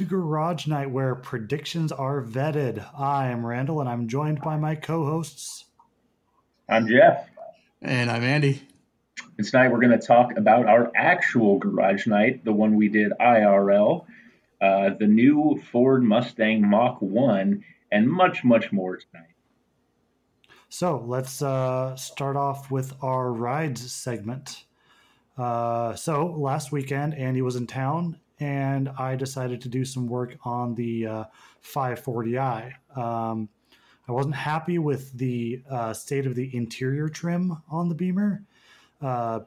to Garage Night, where predictions are vetted. I am Randall, and I'm joined by my co-hosts. I'm Jeff. And I'm Andy. And tonight we're going to talk about our actual Garage Night, the one we did IRL, uh, the new Ford Mustang Mach 1, and much, much more tonight. So let's uh, start off with our rides segment. Uh, so last weekend, Andy was in town, and I decided to do some work on the uh, 540i. Um, I wasn't happy with the uh, state of the interior trim on the Beamer. Uh,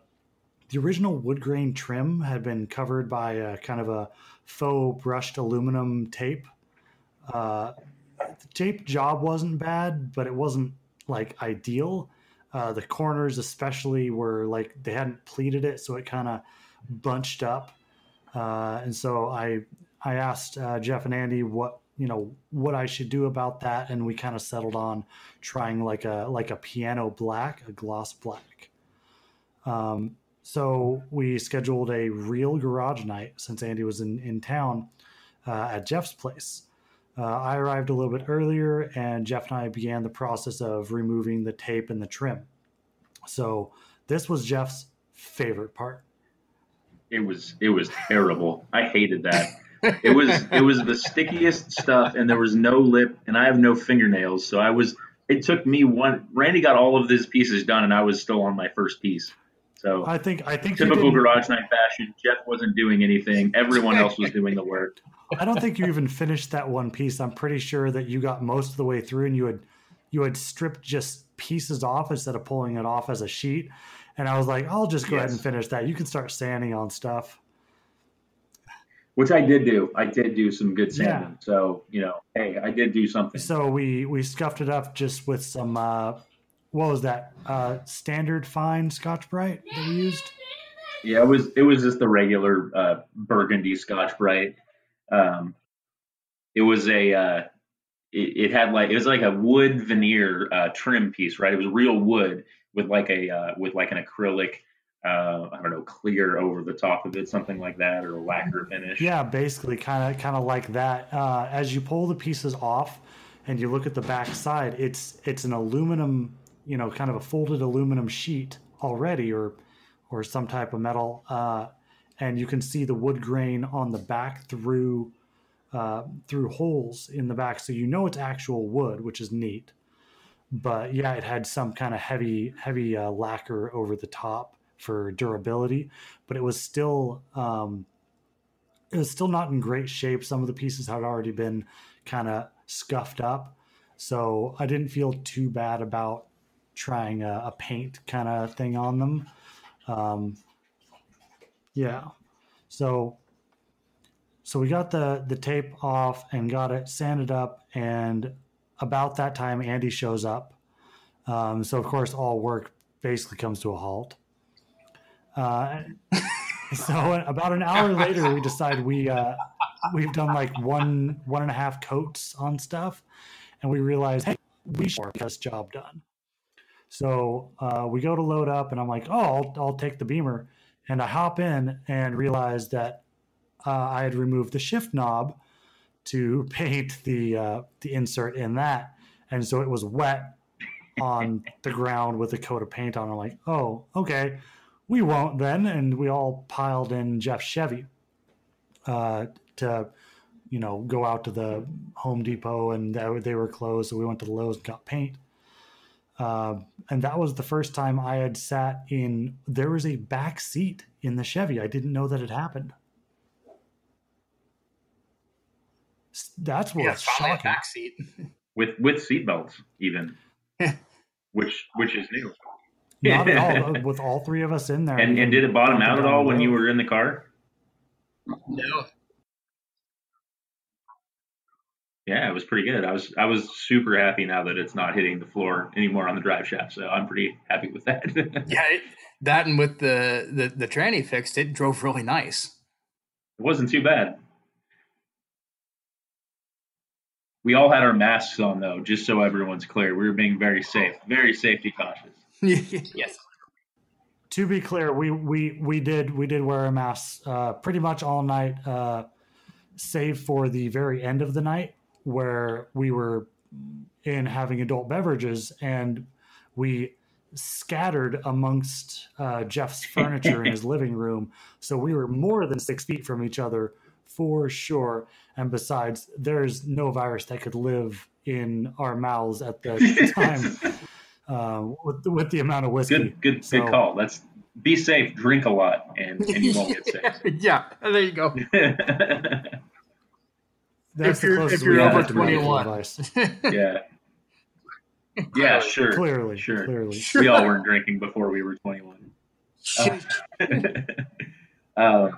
the original wood grain trim had been covered by a kind of a faux brushed aluminum tape. Uh, the tape job wasn't bad, but it wasn't like ideal. Uh, the corners, especially, were like they hadn't pleated it, so it kind of bunched up. Uh, and so I I asked uh, Jeff and Andy what you know what I should do about that, and we kind of settled on trying like a like a piano black, a gloss black. Um, so we scheduled a real garage night since Andy was in in town uh, at Jeff's place. Uh, I arrived a little bit earlier, and Jeff and I began the process of removing the tape and the trim. So this was Jeff's favorite part. It was it was terrible. I hated that. It was it was the stickiest stuff, and there was no lip, and I have no fingernails, so I was. It took me one. Randy got all of his pieces done, and I was still on my first piece. So I think I think typical garage night fashion. Jeff wasn't doing anything. Everyone else was doing the work. I don't think you even finished that one piece. I'm pretty sure that you got most of the way through, and you had you had stripped just pieces off instead of pulling it off as a sheet. And I was like, I'll just go yes. ahead and finish that. You can start sanding on stuff. Which I did do. I did do some good sanding. Yeah. So, you know, hey, I did do something. So we we scuffed it up just with some uh what was that? Uh standard fine Scotch Brite that we used? Yeah, it was it was just the regular uh burgundy Scotch Brite. Um it was a uh it, it, had like it was like a wood veneer uh, trim piece, right? It was real wood with like a uh, with like an acrylic, uh, I don't know, clear over the top of it, something like that, or a lacquer finish. Yeah, basically, kind of kind of like that. Uh, as you pull the pieces off, and you look at the back side, it's it's an aluminum, you know, kind of a folded aluminum sheet already, or or some type of metal, uh, and you can see the wood grain on the back through uh, through holes in the back, so you know it's actual wood, which is neat. But yeah, it had some kind of heavy, heavy uh, lacquer over the top for durability, but it was still, um, it was still not in great shape. Some of the pieces had already been kind of scuffed up, so I didn't feel too bad about trying a, a paint kind of thing on them. Um, yeah, so so we got the the tape off and got it sanded up and about that time andy shows up. Um, so of course all work basically comes to a halt. Uh, so about an hour later we decide we uh, we've done like one one and a half coats on stuff and we realize hey we should get this job done. So uh, we go to load up and i'm like oh I'll, I'll take the beamer. And i hop in and realize that uh, I had removed the shift knob to paint the uh, the insert in that, and so it was wet on the ground with a coat of paint on. I'm like, oh, okay, we won't then, and we all piled in Jeff's Chevy uh, to, you know, go out to the Home Depot, and they were closed, so we went to the Lowe's and got paint. Uh, and that was the first time I had sat in. There was a back seat in the Chevy. I didn't know that it happened. That's what's yeah, shocking. seat with with seatbelts even, which which is new. Not at all. With all three of us in there. And, and did it bottom out at all when you were in the car? No. Yeah, it was pretty good. I was I was super happy now that it's not hitting the floor anymore on the drive shaft. So I'm pretty happy with that. yeah, it, that and with the, the the tranny fixed, it drove really nice. It wasn't too bad. We all had our masks on though, just so everyone's clear. We were being very safe, very safety conscious. yes. To be clear, we we we did we did wear a mask uh, pretty much all night. Uh, save for the very end of the night where we were in having adult beverages and we scattered amongst uh, Jeff's furniture in his living room. So we were more than six feet from each other for sure. And besides, there's no virus that could live in our mouths at the time uh, with, with the amount of whiskey. Good, good, So- good call. Let's be safe, drink a lot, and, and you won't get sick. yeah, there you go. That's If the you're- closest if you're we over have to 21. advice. yeah. Yeah, sure. Clearly, Sure. clearly. We all weren't drinking before we were 21. Shit. um, No,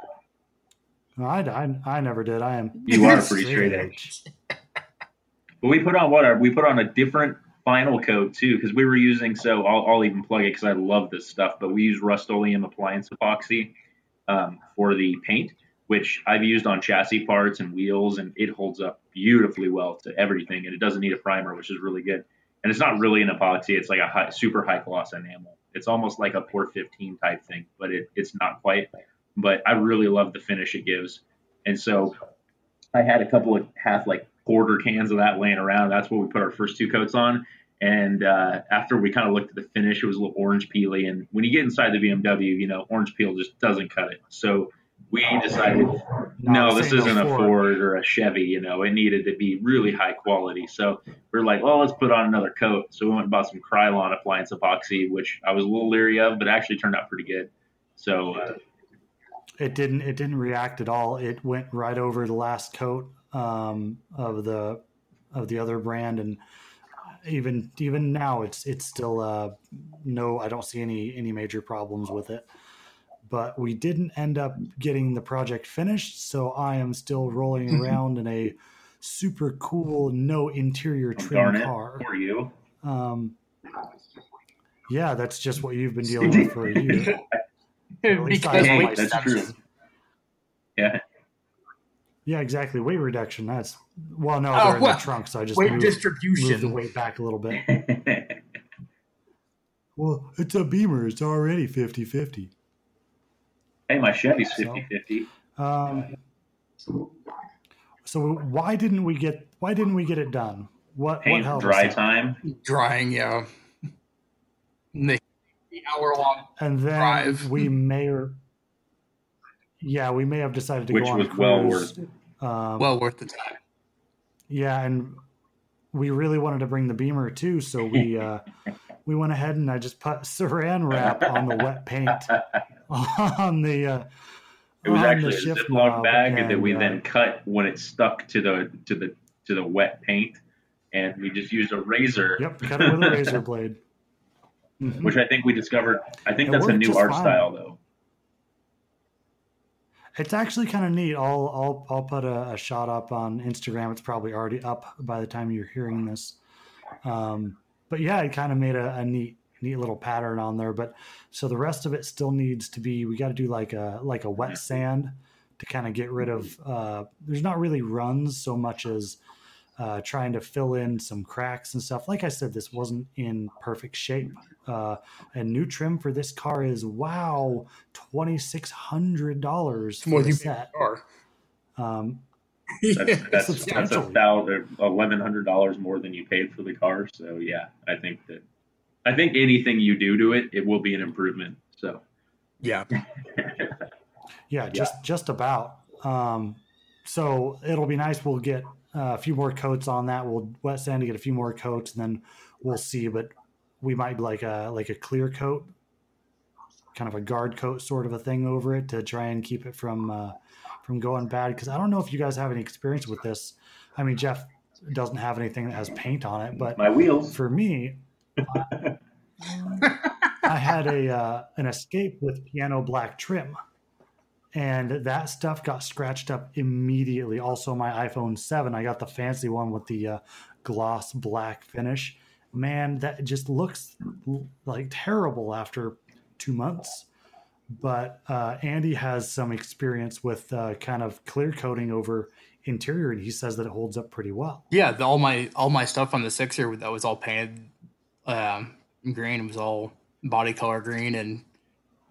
I, I, I never did. I am. You are pretty straight edge. But we put on what? We put on a different final coat too, because we were using. So I'll, I'll even plug it because I love this stuff. But we use Rust-Oleum appliance epoxy um, for the paint, which I've used on chassis parts and wheels, and it holds up beautifully well to everything, and it doesn't need a primer, which is really good. And it's not really an epoxy; it's like a high, super high gloss enamel. It's almost like a POR-15 type thing, but it, it's not quite. But I really love the finish it gives, and so I had a couple of half like quarter cans of that laying around. That's what we put our first two coats on. And uh, after we kind of looked at the finish, it was a little orange peely. And when you get inside the BMW, you know, orange peel just doesn't cut it. So we decided, no, this isn't a Ford. Or a Chevy. You know, it needed to be really high quality. So we are like, well, let's put on another coat. So we went and bought some Krylon appliance epoxy, which I was a little leery of, but actually turned out pretty good. So uh, It didn't. It didn't react at all. It went right over the last coat um, of the of the other brand, and even even now, it's it's still uh, no. I don't see any any major problems with it. But we didn't end up getting the project finished, so I am still rolling around in a super cool, no interior oh, trim car. for you. Um, yeah, that's just what you've been dealing with for a year. At least I because have Hey, weight that's steps. true. Yeah. Yeah, exactly. Weight reduction. That's well, no, Oh, they're in well, the trunk, so I just weight moved, moved the weight back a little bit. Well, it's a Beamer. It's already 50-50. hey, my Chevy's So- 50 50. Um, so why didn't we get why didn't we get it done? What what Paint dry time. Drying, yeah. And The the hour long. And then Drive. we may or yeah, we may have decided to Which go on was a well cruise. Um, Well worth the time. Yeah, and we really wanted to bring the Beamer too, so we uh, we went ahead and I just put Saran wrap on the wet paint on the. Uh, It was on actually the a shift Ziploc knob, bag that we uh, then cut when it stuck to the to the to the wet paint, and we just used a razor. Yep, cut it with a razor blade. Mhm. Which I think we discovered. I think It that's a new art fine. style, though. It's actually kind of neat. I'll I'll I'll put a, a shot up on Instagram. It's probably already up by the time you're hearing this. Um, but yeah, it kind of made a, a neat neat little pattern on there. But so the rest of it still needs to be. We got to do like a like a wet sand to kind of get rid of. Uh, there's not really runs so much as uh, trying to fill in some cracks and stuff. Like I said, this wasn't in perfect shape. Uh, and new trim for this car is wow, twenty six hundred dollars More for the than you set. are. Um, That's that's, that's a Substantially. thousand eleven hundred dollars more than you paid for the car. So yeah, I think that I think anything you do to it, it will be an improvement. So Yeah. yeah, just just about. Um, so it'll be nice. We'll get uh, a few more coats on that. We'll wet sand to get a few more coats, and then we'll see. But we might like a like a clear coat, kind of a guard coat sort of a thing over it to try and keep it from uh, from going bad. Because I don't know if you guys have any experience with this. I mean, Jeff doesn't have anything that has paint on it, but my wheels. for me, I had a uh, an escape with piano black trim, and that stuff got scratched up immediately. Also, my iPhone Seven, I got the fancy one with the uh, gloss black finish. Man, that just looks like terrible after two months. But uh, Andy has some experience with uh, kind of clear coating over interior, and he says that it holds up pretty well. Yeah, the, all my all my stuff on the Sixer that was all painted um, green. It was all body color green and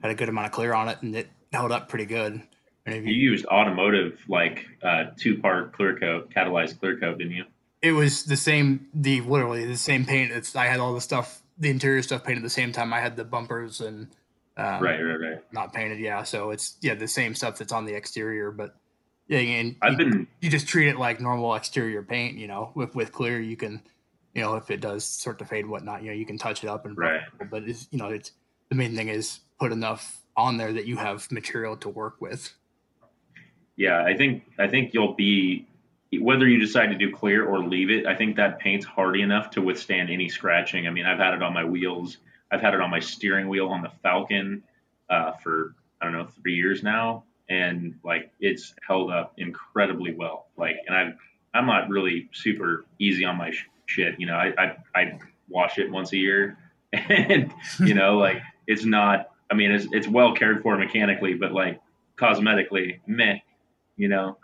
had a good amount of clear on it, and it held up pretty good. And if You you- used automotive like uh, two part clear coat, catalyzed clear coat, didn't you? it was the same, the literally the same paint. It's I had all the stuff, the interior stuff painted at the same time. I had the bumpers and um, right, right, right. not painted. Yeah, so it's yeah the same stuff that's on the exterior, but yeah, and I've you, been you just treat it like normal exterior paint. You know, with with clear, you can, you know, if it does start to fade whatnot, you know, you can touch it up and Right. But it's you know, it's the main thing is put enough on there that you have material to work with. yeah. I think I think you'll be whether you decide to do clear or leave it. I think that paint's hardy enough to withstand any scratching. I mean, I've had it on my wheels. I've had it on my steering wheel on the Falcon uh, for I don't know three years now, and like it's held up incredibly well. Like, and I've I'm not really super easy on my sh- shit. You know, I, I I wash it once a year, and you know, like it's not. I mean, it's it's well cared for mechanically, but like cosmetically, meh. You know,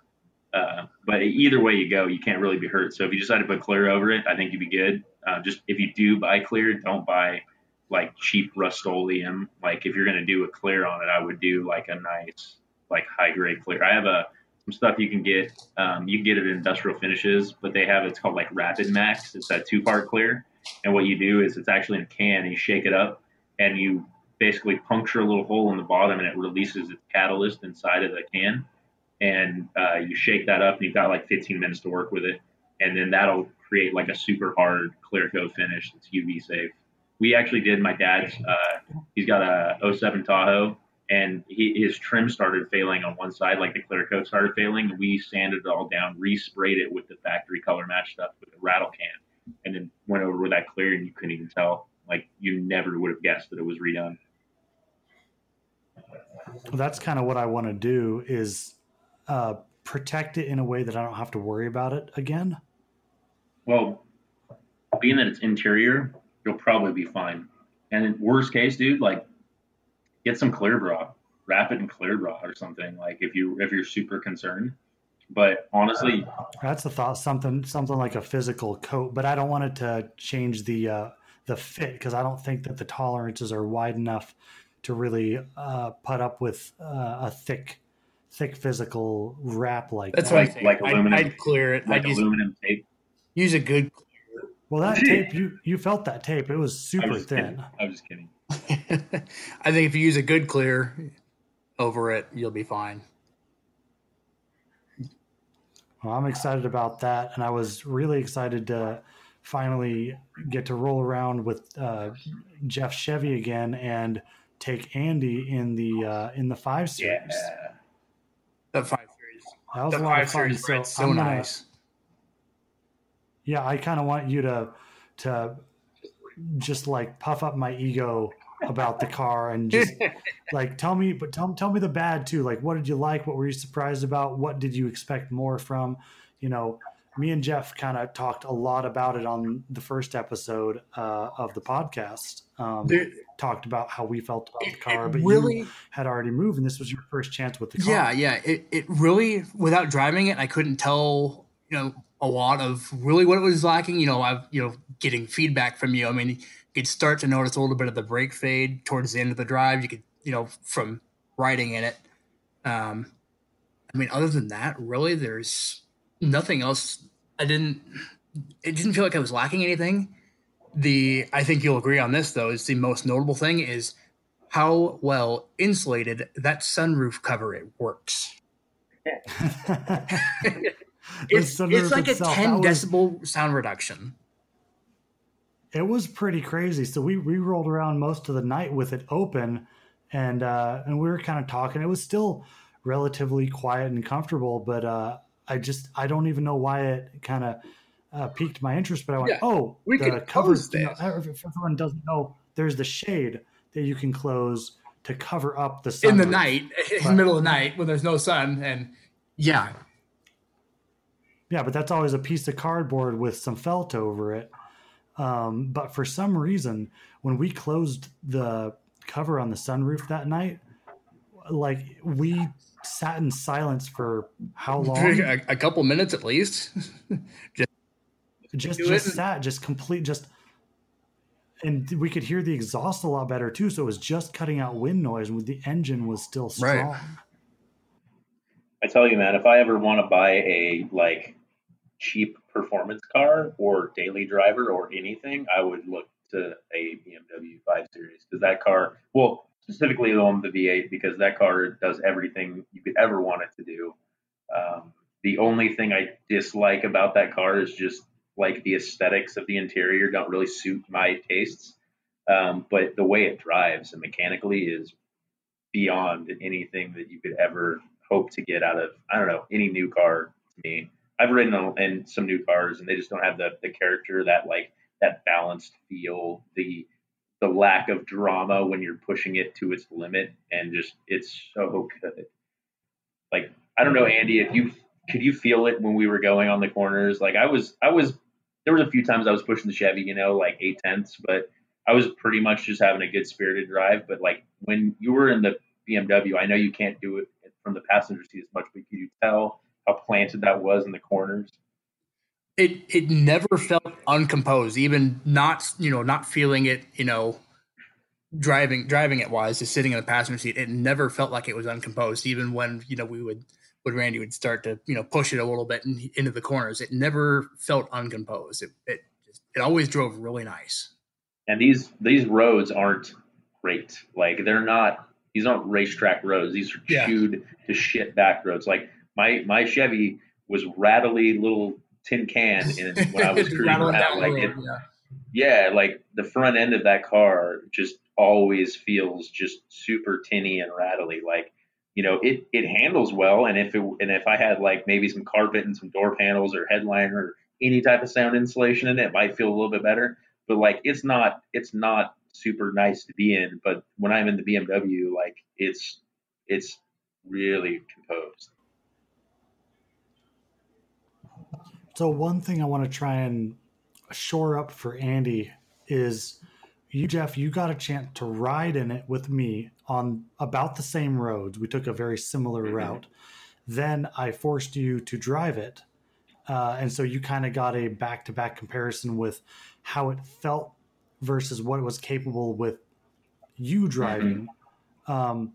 uh, but either way you go, you can't really be hurt. So if you decide to put clear over it, I think you'd be good. Uh, just if you do buy clear, don't buy like cheap Rust-Oleum. Like if you're gonna do a clear on it, I would do like a nice like high grade clear. I have a some stuff you can get. Um, you can get it at Industrial Finishes, but they have it's called like Rapid Max. It's that two part clear, and what you do is it's actually in a can, and you shake it up, and you basically puncture a little hole in the bottom, and it releases its catalyst inside of the can. And uh, you shake that up and you've got like 15 minutes to work with it. And then that'll create like a super hard clear coat finish. That's uv safe. We actually did my dad's uh, he's got a 07 tahoe and he, his trim started failing on one side like the clear coat started failing. We sanded it all down resprayed it with the factory color match stuff with a rattle can and then went over with that clear and you couldn't even tell. Like you never would have guessed that it was redone That's kind of what I want to do is uh, protect it in a way that I don't have to worry about it again. Well, being that it's interior, you'll probably be fine. And in worst case, dude, like get some clear bra, wrap it in clear bra or something. Like if you if you're super concerned. But honestly, That's the thought. Something something like a physical coat, but I don't want it to change the uh, the fit because I don't think that the tolerances are wide enough to really uh, put up with uh, a thick thick physical wrap like That's that. what I Like- think. like I'd, I'd clear it. like I'd use, aluminum tape. use a good. Clear. Well, that tape you you felt that tape. It was I super was just kidding. thin. I was just kidding. I think if you use a good clear over it, you'll be fine. Well, I'm excited about that, and I was really excited to finally get to roll around with uh, Jeff Chevy again and take Andy in the uh, in the five series. Yeah. The five series. That was The a lot five of fun. series So, so I'm gonna- nice. Yeah, I kind of want you to to just like puff up my ego about the car and just like tell me, but tell tell me the bad too. Like, what did you like? What were you surprised about? What did you expect more from? You know, me and Jeff kind of talked a lot about it on the first episode uh, of the podcast. Um, There- talked about how we felt about the car, but really, you had already moved, and this was your first chance with the car. yeah, yeah. It it really, without driving it, I couldn't tell. You know, a lot of really what it was lacking. You know, I've you know getting feedback from you. I mean, you could start to notice a little bit of the brake fade towards the end of the drive. You could you know from riding in it. Um, I mean, other than that, really, there's nothing else. I didn't. It didn't feel like I was lacking anything. The I think you'll agree on this though is the most notable thing is how well insulated that sunroof cover it works. It's, it's like a 10 was- decibel sound reduction. It was pretty crazy. So we we rolled around most of the night with it open, and uh, and we were kind of talking. It was still relatively quiet and comfortable, but uh, I just I don't even know why it kind of uh, piqued my interest. But I went, Yeah, oh, we the could cover. close You know, if everyone doesn't know, there's the shade that you can close to cover up the sun in the sunroof. night, in the middle of the night when there's no sun. And yeah, Yeah, but that's always a piece of cardboard with some felt over it. Um, but for some reason, when we closed the cover on the sunroof that night, like we sat in silence for how long? a, a couple minutes at least. just do just it. sat, just complete, just. And we could hear the exhaust a lot better too, so it was just cutting out wind noise. When the engine was still strong. I tell you, man, if I ever want to buy a like cheap performance car or daily driver or anything, I would look to a BMW 5 Series because that car, well, specifically with the V8, because that car does everything you could ever want it to do. Um, the only thing I dislike about that car is just like the aesthetics of the interior don't really suit my tastes. Um, but the way it drives and mechanically is beyond anything that you could ever hope to get out of I don't know any new car to me. I've ridden in some new cars and they just don't have the the character that like that balanced feel, the the lack of drama when you're pushing it to its limit, and just it's so good. Like I don't know, Andy, if you could you feel it when we were going on the corners? Like I was, I was. There was a few times I was pushing the Chevy, you know, like eight tenths, but I was pretty much just having a good spirited drive. But like when you were in the BMW, I know you can't do it from the passenger seat as much, but could you tell how planted that was in the corners? It it never felt uncomposed, even not you know not feeling it, you know, driving driving it wise, just sitting in the passenger seat. It never felt like it was uncomposed, even when you know we would when Randy would start to you know push it a little bit in, into the corners. It never felt uncomposed. It it it always drove really nice. And these these roads aren't great. Like they're not these aren't racetrack roads. These are yeah. chewed to shit back roads. Like my my Chevy was rattly little tin can in when I was cruising around. Like it, yeah. yeah, like the front end of that car just always feels just super tinny and rattly. Like you know, it it handles well, and if it and if I had like maybe some carpet and some door panels or headliner or any type of sound insulation in it, it might feel a little bit better. But like it's not it's not super nice to be in. But when I'm in the BMW, like it's it's really composed. So one thing I want to try and shore up for Andy is you Jeff, you got a chance to ride in it with me on about the same roads. We took a very similar mm-hmm. route. Then I forced you to drive it. Uh, and so you kind of got a back to back comparison with how it felt versus what it was capable with you driving. Mm-hmm. Um,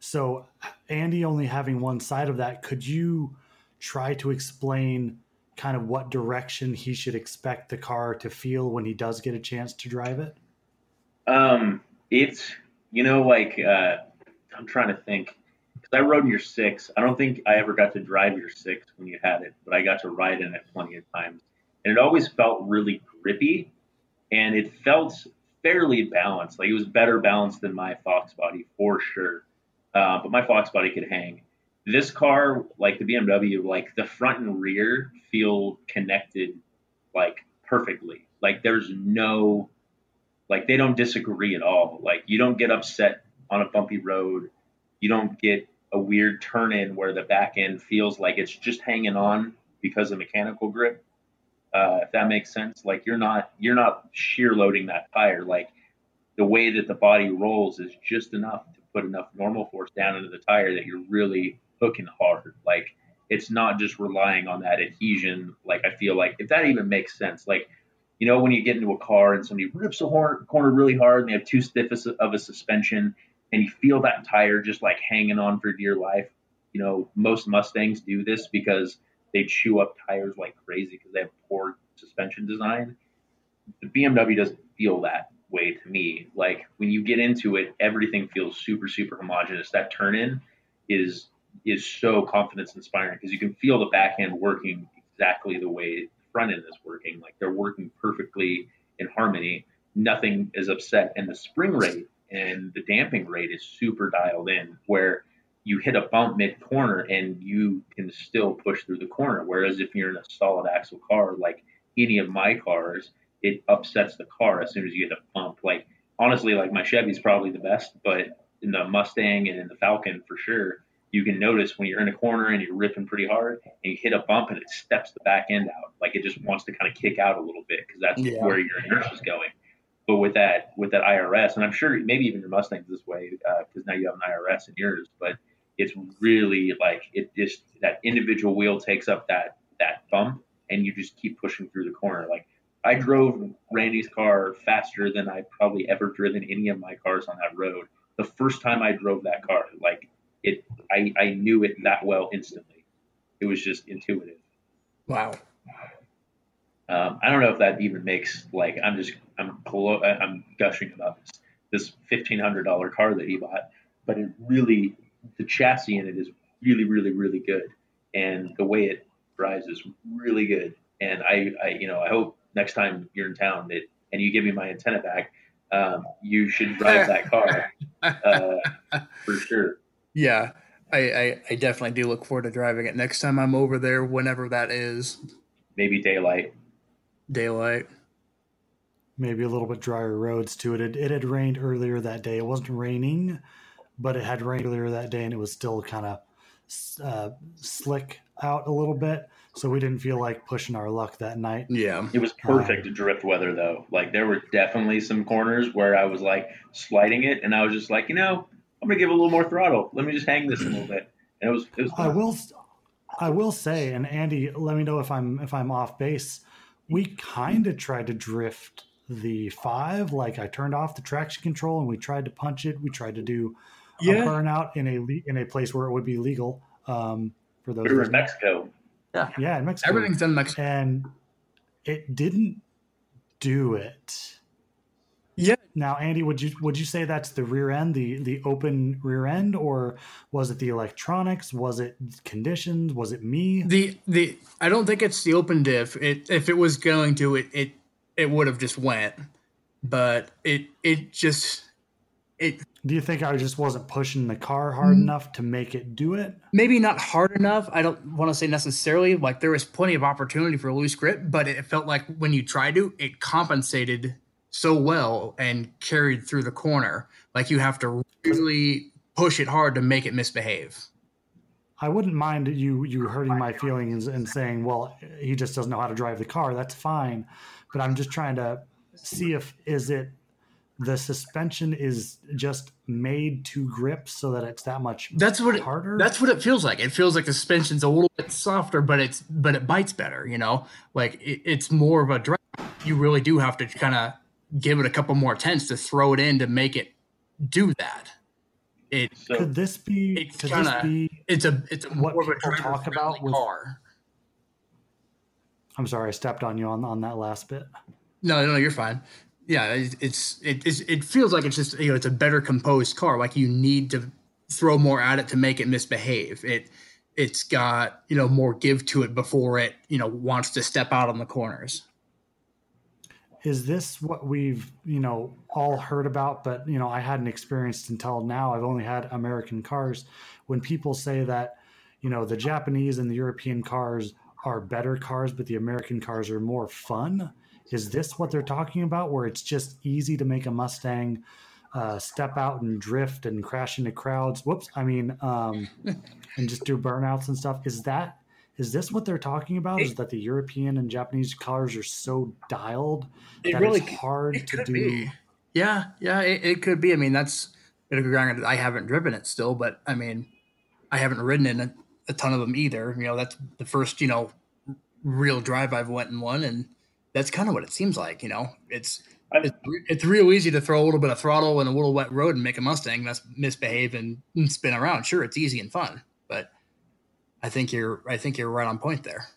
so, Andy only having one side of that, could you try to explain kind of what direction he should expect the car to feel when he does get a chance to drive it? Um, it's you know like uh, I'm trying to think because I rode in your six. I don't think I ever got to drive your six when you had it, but I got to ride in it plenty of times, and it always felt really grippy, and it felt fairly balanced. Like it was better balanced than my Fox body for sure. Uh, but my Fox body could hang. This car, like the BMW, like the front and rear feel connected like perfectly. Like there's no like they don't disagree at all. Like you don't get upset on a bumpy road. You don't get a weird turn in where the back end feels like it's just hanging on because of mechanical grip. Uh, if that makes sense, like you're not you're not shear loading that tire. Like the way that the body rolls is just enough to put enough normal force down into the tire that you're really hooking hard. Like it's not just relying on that adhesion. Like I feel like if that even makes sense, like you know, when you get into a car and somebody rips a horn, corner really hard and they have too stiff of a suspension and you feel that tire just like hanging on for dear life. You know, most Mustangs do this because they chew up tires like crazy because they have poor suspension design. The BMW doesn't feel that way to me. Like when you get into it, everything feels super, super homogenous. That turn in is is so confidence inspiring because you can feel the back end working exactly the way the front end is working. Like they're working perfectly in harmony. Nothing is upset, and the spring rate and the damping rate is super dialed in. Where you hit a bump mid corner and you can still push through the corner. Whereas if you're in a solid axle car, like any of my cars, it upsets the car as soon as you hit a bump. Like honestly, like my Chevy's probably the best, but in the Mustang and in the Falcon for sure, you can notice when you're in a corner and you're ripping pretty hard and you hit a bump and it steps the back end out. Like it just wants to kind of kick out a little bit because that's yeah. where your inertia is going. But with that, with that IRS, and I'm sure maybe even your Mustang's this way because uh, now you have an IRS in yours, but it's really like it just that individual wheel takes up that that bump and you just keep pushing through the corner. Like I drove Randy's car faster than I probably ever driven any of my cars on that road. The first time I drove that car, like it I, I knew it that well instantly. It was just intuitive. Wow. Um, I don't know if that even makes like I'm just I'm I'm gushing about this this fifteen hundred dollar car that he bought, but it really the chassis in it is really really really good, and the way it drives is really good. And I, I you know I hope next time you're in town that and you give me my antenna back, um, you should drive that car uh, for sure. Yeah, I, I, I definitely do look forward to driving it next time I'm over there, whenever that is. Maybe daylight. Daylight. Maybe a little bit drier roads to it. It, it had rained earlier that day. It wasn't raining, but it had rained earlier that day, and it was still kind of uh, slick out a little bit. So we didn't feel like pushing our luck that night. Yeah. It was perfect um, drift weather though. Like there were definitely some corners where I was like sliding it and I was just like, you know, I'm gonna give a little more throttle. Let me just hang this a little bit. And it was it was I will I will say, and Andy, let me know if I'm if I'm off base. We kind of tried to drift the five. Like I turned off the traction control and we tried to punch it. We tried to do yeah. a burnout in a in a place where it would be legal. Um, for those. We were in Mexico. Yeah, yeah, in Mexico. Everything's done in Mexico, and it didn't do it. Now, Andy, would you would you say that's the rear end, the the open rear end, or was it the electronics? Was it conditions? Was it me? The the I don't think it's the open diff. It if it was going to it it it would have just went, but it it just it do you think I just wasn't pushing the car hard mm, enough to make it do it? Maybe not hard enough. I don't want to say necessarily. Like there was plenty of opportunity for a loose grip, but it felt like when you tried to, it compensated so well and carried through the corner. Like you have to really push it hard to make it misbehave. I wouldn't mind you you hurting my feelings and saying, "Well, he just doesn't know how to drive the car." That's fine, but I'm just trying to see if is it the suspension is just made to grip so that it's that much that's what harder. It, that's what it feels like. It feels like the suspension's a little bit softer, but it's but it bites better. You know, like it, it's more of a drag. You really do have to kind of give it a couple more tenths to throw it in to make it do that. It so, could this be? It's could kinda, this be? It's a it's a what more people talk about with, car. I'm sorry, I stepped on you on on that last bit. No, no, you're fine yeah, it's it it's, it feels like it's just you know it's a better composed car. Like you need to throw more at it to make it misbehave. It it's got you know more give to it before it you know wants to step out on the corners. Is this what we've you know all heard about? But you know I hadn't experienced until now. I've only had American cars. When people say that you know the Japanese and the European cars are better cars, but the American cars are more fun is this what they're talking about, where it's just easy to make a Mustang uh, step out and drift and crash into crowds? Whoops, I mean, um, and just do burnouts and stuff. Is that is this what they're talking about? It, is that the European and Japanese cars are so dialed it that really, it's hard it to do? Be. Yeah, yeah, it, it, could be. I mean, that's I haven't driven it still, but I mean, I haven't ridden in a, a ton of them either. You know, that's the first you know real drive I've went in one, and that's kind of what it seems like. You know, it's it's, it's real easy to throw a little bit of throttle in a little wet road and make a Mustang that's misbehave and spin around. Sure, it's easy and fun, but I think you're I think you're right on point there.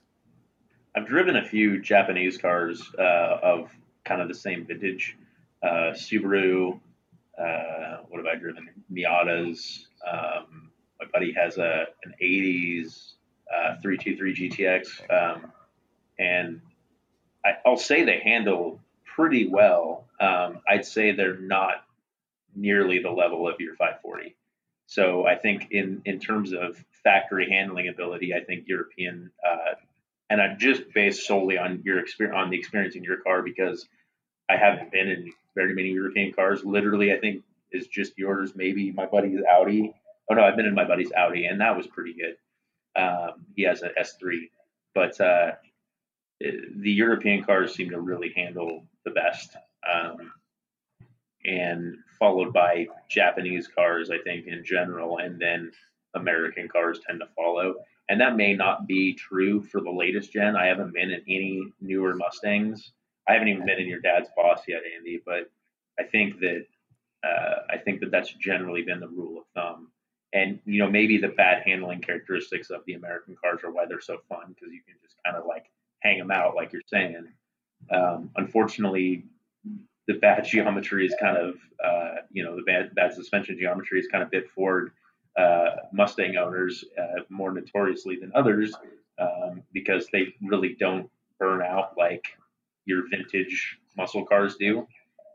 I've driven a few Japanese cars uh, of kind of the same vintage, uh, Subaru. Uh, what have I driven? Miatas. Um, my buddy has a an '80s uh, 323 GTX, um, and I, will say they handle pretty well. Um, I'd say they're not nearly the level of your 540. So I think in in terms of factory handling ability, I think European, uh, and I'm just based solely on your experience on the experience in your car because I haven't been in very many European cars. Literally, I think is just yours. Maybe my buddy's Audi. Oh no, I've been in my buddy's Audi, and that was pretty good. Um, he has an S3, but uh, the European cars seem to really handle the best, um, and followed by Japanese cars, I think in general, and then American cars tend to follow. And that may not be true for the latest gen. I haven't been in any newer Mustangs. I haven't even been in your dad's boss yet, Andy. But I think that uh, I think that that's generally been the rule of thumb. and you know maybe the bad handling characteristics of the American cars are why they're so fun because you can just kind of like hang them out like you're saying. Um, unfortunately, the bad geometry is kind of uh, you know the bad, bad suspension geometry is kind of bit Ford uh, Mustang owners uh, more notoriously than others um, because they really don't burn out like your vintage muscle cars do.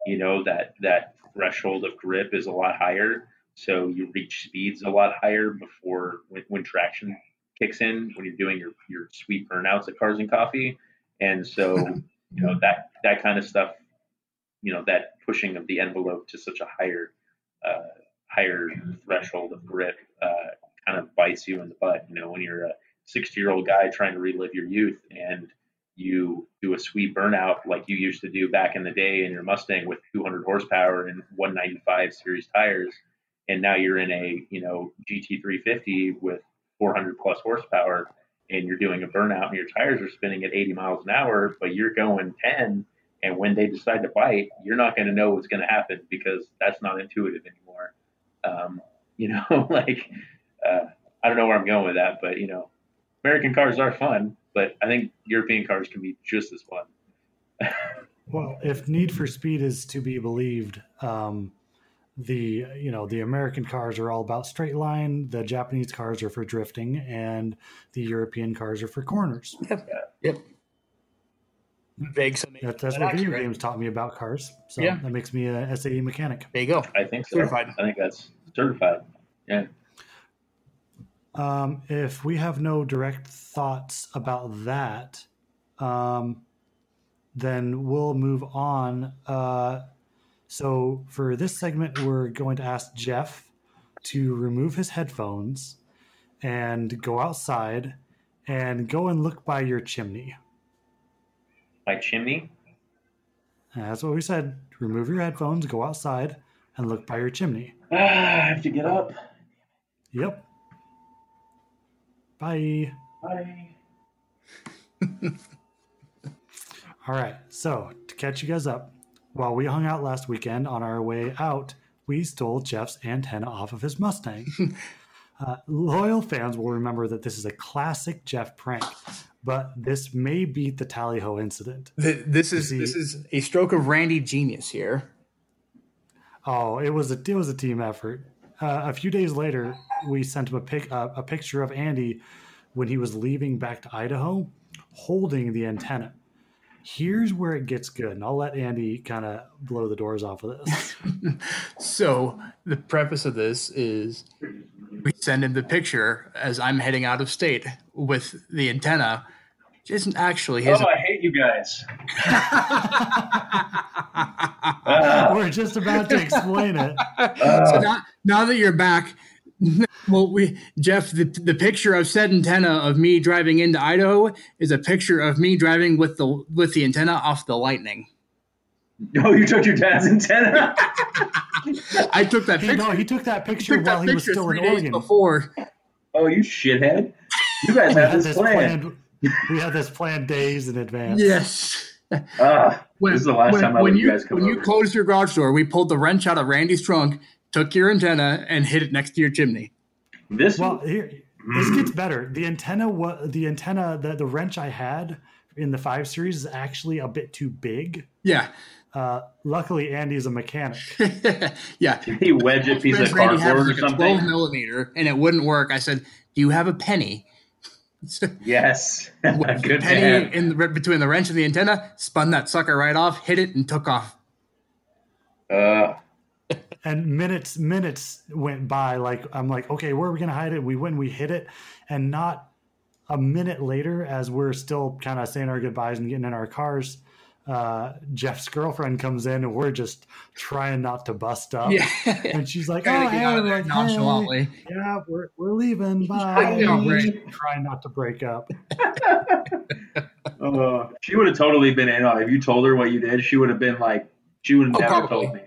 You know that that threshold of grip is a lot higher, so you reach speeds a lot higher before when, when traction kicks in when you're doing your your sweet burnouts at Cars and Coffee, and so you know that that kind of stuff, you know that pushing of the envelope to such a higher uh, higher threshold of grip uh, kind of bites you in the butt. You know when you're a 60 year old guy trying to relive your youth and you do a sweet burnout like you used to do back in the day in your Mustang with 200 horsepower and 195 series tires, and now you're in a you know GT350 with 400 plus horsepower, and you're doing a burnout and your tires are spinning at 80 miles an hour, but you're going 10, and when they decide to bite, you're not going to know what's going to happen because that's not intuitive anymore. Um, you know, like uh, I don't know where I'm going with that, but you know, American cars are fun but I think European cars can be just as fun. well, if Need for Speed is to be believed, um, the you know the American cars are all about straight line. The Japanese cars are for drifting, and the European cars are for corners. Yep. Yep. Vague that, that's what video games taught me about cars. So yeah. that makes me a SAE mechanic. There you go. I think so. Certified. I think that's certified. Yeah. Um, if we have no direct thoughts about that, um, then we'll move on. Uh, so, for this segment, we're going to ask Jeff to remove his headphones and go outside and go and look by your chimney. My chimney? That's what we said. Remove your headphones, go outside, and look by your chimney. Ah, I have to get up. Yep. Bye. Bye. All right. So, to catch you guys up, while we hung out last weekend on our way out, we stole Jeff's antenna off of his Mustang. uh, loyal fans will remember that this is a classic Jeff prank, but this may beat the tally ho incident. This is this is a stroke of Randy genius here. Oh, it was a it was a team effort. Uh, a few days later, we sent him a pic uh, a picture of Andy when he was leaving back to Idaho, holding the antenna. Here's where it gets good, and I'll let Andy kind of blow the doors off of this. so the preface of this is we send him the picture as I'm heading out of state with the antenna. Which isn't actually his. Oh, I hate you guys. We're just about to explain it. so now, now that you're back, well, we Jeff, the, the picture of said antenna of me driving into Idaho is a picture of me driving with the with the antenna off the Lightning. Oh, you took your dad's antenna. I took that picture. no, he took that picture took while that he was still in Oregon. Before. Oh, you shithead! You guys had, this, this planned. planned. We had this planned days in advance. Yes. Ah, when, this is the last when, time I when you, you guys come When over. you closed your garage door, we pulled the wrench out of Randy's trunk took your antenna and hit it next to your chimney. This well, here, this gets better. The antenna, what the antenna, the the wrench I had in the five series is actually a bit too big. Yeah. Uh, luckily, Andy's a mechanic. yeah. He wedge a piece of cardboard or something. Twelve millimeter, and it wouldn't work. I said, "Do you have a penny?" yes. Good penny man. in the, between the wrench and the antenna. Spun that sucker right off, hit it, and took off. Uh, and minutes minutes went by like i'm like okay where are we gonna hide it we went we hit it and not a minute later as we're still kind of saying our goodbyes and getting in our cars uh, Jeff's girlfriend comes in and we're just trying not to bust up. Yeah. And she's like, "Oh, hey, like, nonchalantly. Hey, yeah, we're we're leaving. Bye." Trying not to break up. uh, she would have totally been in on. If you told her what you did, she would have been like, she would have oh, never probably. told me.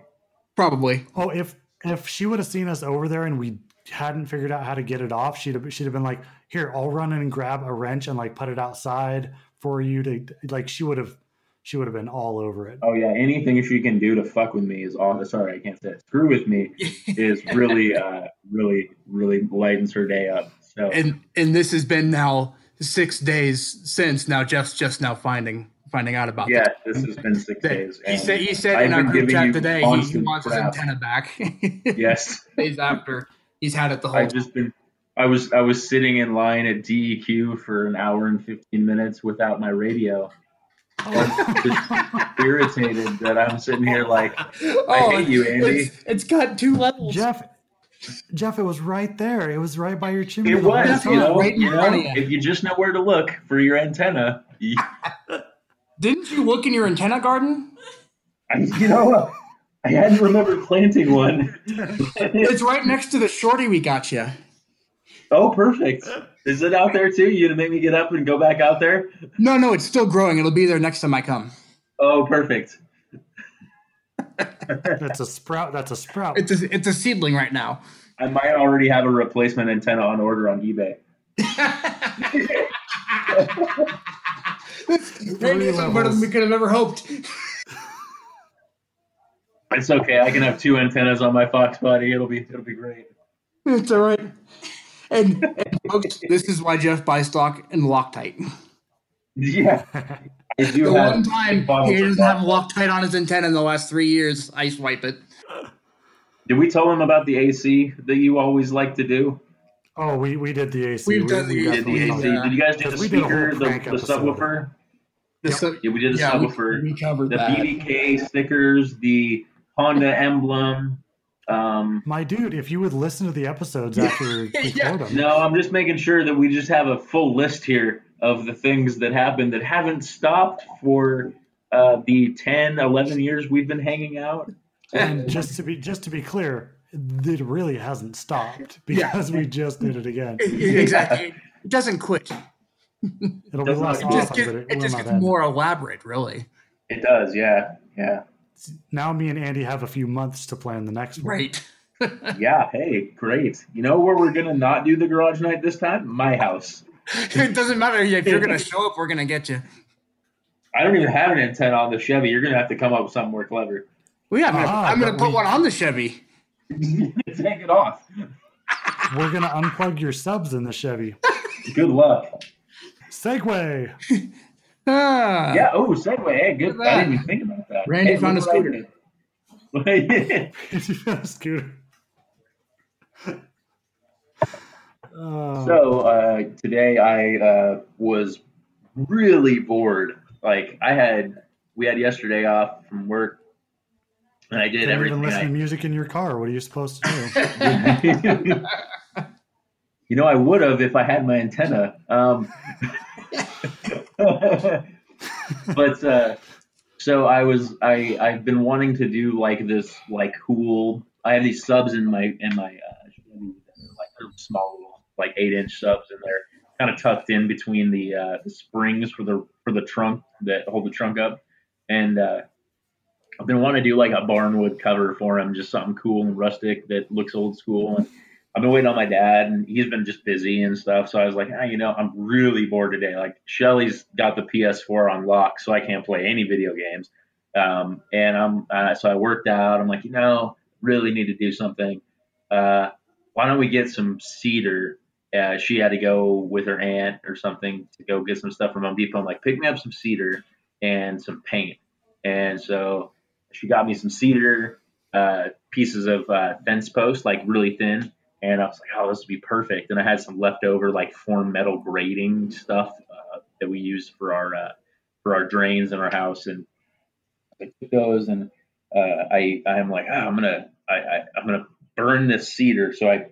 Probably. Oh, if if she would have seen us over there and we hadn't figured out how to get it off, she'd have she'd have been like, "Here, I'll run in and grab a wrench and like put it outside for you to like." She would have she would have been all over it. Oh yeah, anything she can do to fuck with me is all. Sorry, I can't say it. Screw with me is really, uh, really, really lightens her day up. So and and this has been now six days since. Now Jeff's just now finding finding out about. yeah, this has been six days. He said he said I've in our group chat today he, he constant wants his antenna back. Yes, days after he's had it the whole I've just been. I was I was sitting in line at DEQ for an hour and fifteen minutes without my radio. Oh. just irritated that I'm sitting here like Oh, hate you, Andy. It's, it's got two levels. Jeff, Jeff, it was right there. It was right by your chimney. it was, you know, right you know, front of you. if you just know where to look for your antenna, you, Didn't you look in your antenna garden? I, you know, I hadn't remembered planting one. It's right next to the shorty we got you. oh, perfect. Is it out there too? You gonna make me get up and go back out there? No, no, it's still growing. It'll be there next time I come. Oh, perfect. That's a sprout. That's a sprout. It's a, it's a seedling right now. I might already have a replacement antenna on order on eBay. Maybe it's better than we could have ever hoped. It's okay. I can have two antennas on my Fox body. It'll be it'll be great. It's all right. And, and folks, this is why Jeff buys stock in Loctite. Yeah. I do The one time he doesn't have Fox. Loctite on his antenna in the last three years, I swipe it. Did we tell him about the AC that you always like to do? Oh, we, we did the AC. We've we, done we We did the AC. Did you guys do the We did speaker, the, the subwoofer? The Yep. sub- Yeah, we did the yeah, subwoofer. we covered the that. BBK stickers, the Honda emblem. Um, My dude, if you would listen to the episodes after we Yeah. them, no, I'm just making sure that we just have a full list here of the things that happened that haven't stopped for uh, the 10, 11 years we've been hanging out. and just to be just to be clear, it really hasn't stopped Yeah. because we just did it again. exactly. It doesn't quit. It'll be Doesn't less it It just often, gets, but it, it just gets end. more elaborate, really. It does, yeah, yeah, Now me and Andy have a few months to plan the next one. Right. yeah. Hey, great. You know where we're gonna not do the garage night this time? My house. it doesn't matter if you're going to show up, we're going to get you. I don't even have an antenna on the Chevy. You're gonna have to come up with something more clever. We I'm gonna, Ah, I'm gonna put we- one on the Chevy. Take it off. We're gonna unplug your subs in the Chevy. Good luck. Segway. Ah, Yeah. Oh, Segway. Hey, good. Look I didn't even think about that. Randy Hey, found look a what I found a Scooter. So uh, today I uh, was really bored. Like I had, we had yesterday off from work, and I did can't even everything. listen to music in your car. What are you supposed to do? you know, I would have if I had my antenna. Um, but uh, so I was I I've been wanting to do like this like cool. I have these subs in my in my uh, like small little like eight inch subs and they're kind of tucked in between the uh, the springs for the for the trunk that hold the trunk up and. Uh, I've been wanting to do like a barnwood cover for him, just something cool and rustic that looks old school. And I've been waiting on my dad, and he's been just busy and stuff. So I was like, ah, you know, I'm really bored today. Like Shelly's got the PS4 on lock, so I can't play any video games. Um, and I'm uh, so I worked out. I'm like, you know, really need to do something. Uh, why don't we get some cedar? Uh, she had to go with her aunt or something to go get some stuff from Home Depot. I'm like, pick me up some cedar and some paint. And so she got me some cedar uh, pieces of uh, fence post, like really thin. And I was like, oh, this would be perfect. And I had some leftover like form metal grating stuff uh, that we use for our uh, for our drains in our house. And I took those and uh, I I'm like, oh, I'm gonna I, I I'm gonna burn this cedar. So I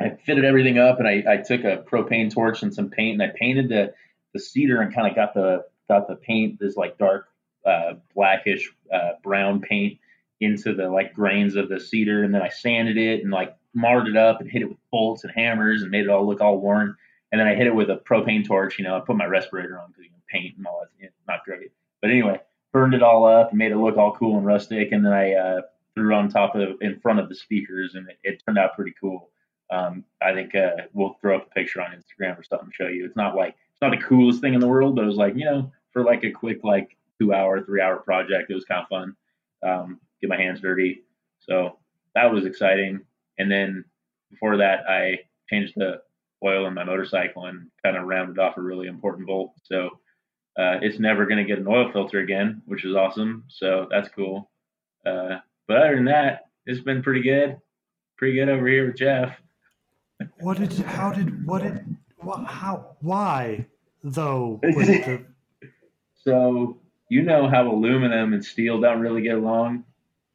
I fitted everything up and I, I took a propane torch and some paint and I painted the the cedar and kind of got the got the paint this like dark uh, blackish uh, brown paint into the like grains of the cedar, and then I sanded it and like marred it up and hit it with bolts and hammers and made it all look all worn. And then I hit it with a propane torch. You know, I put my respirator on because you know, paint and all that. Not great, but anyway, burned it all up and made it look all cool and rustic. And then I uh, threw it on top of in front of the speakers, and it, it turned out pretty cool. Um, I think uh, we'll throw up a picture on Instagram or something to show you. It's not like it's not the coolest thing in the world, but it was like you know for like a quick like two hour, three hour project. It was kind of fun. Um, get my hands dirty. So that was exciting. And then before that, I changed the oil in my motorcycle and kind of rounded off a really important bolt. So uh, it's never going to get an oil filter again, which is awesome. So that's cool. Uh, but other than that, it's been pretty good. Pretty good over here with Jeff. What did? How did? What did? What, how? Why though? The... so you know how aluminum and steel don't really get along.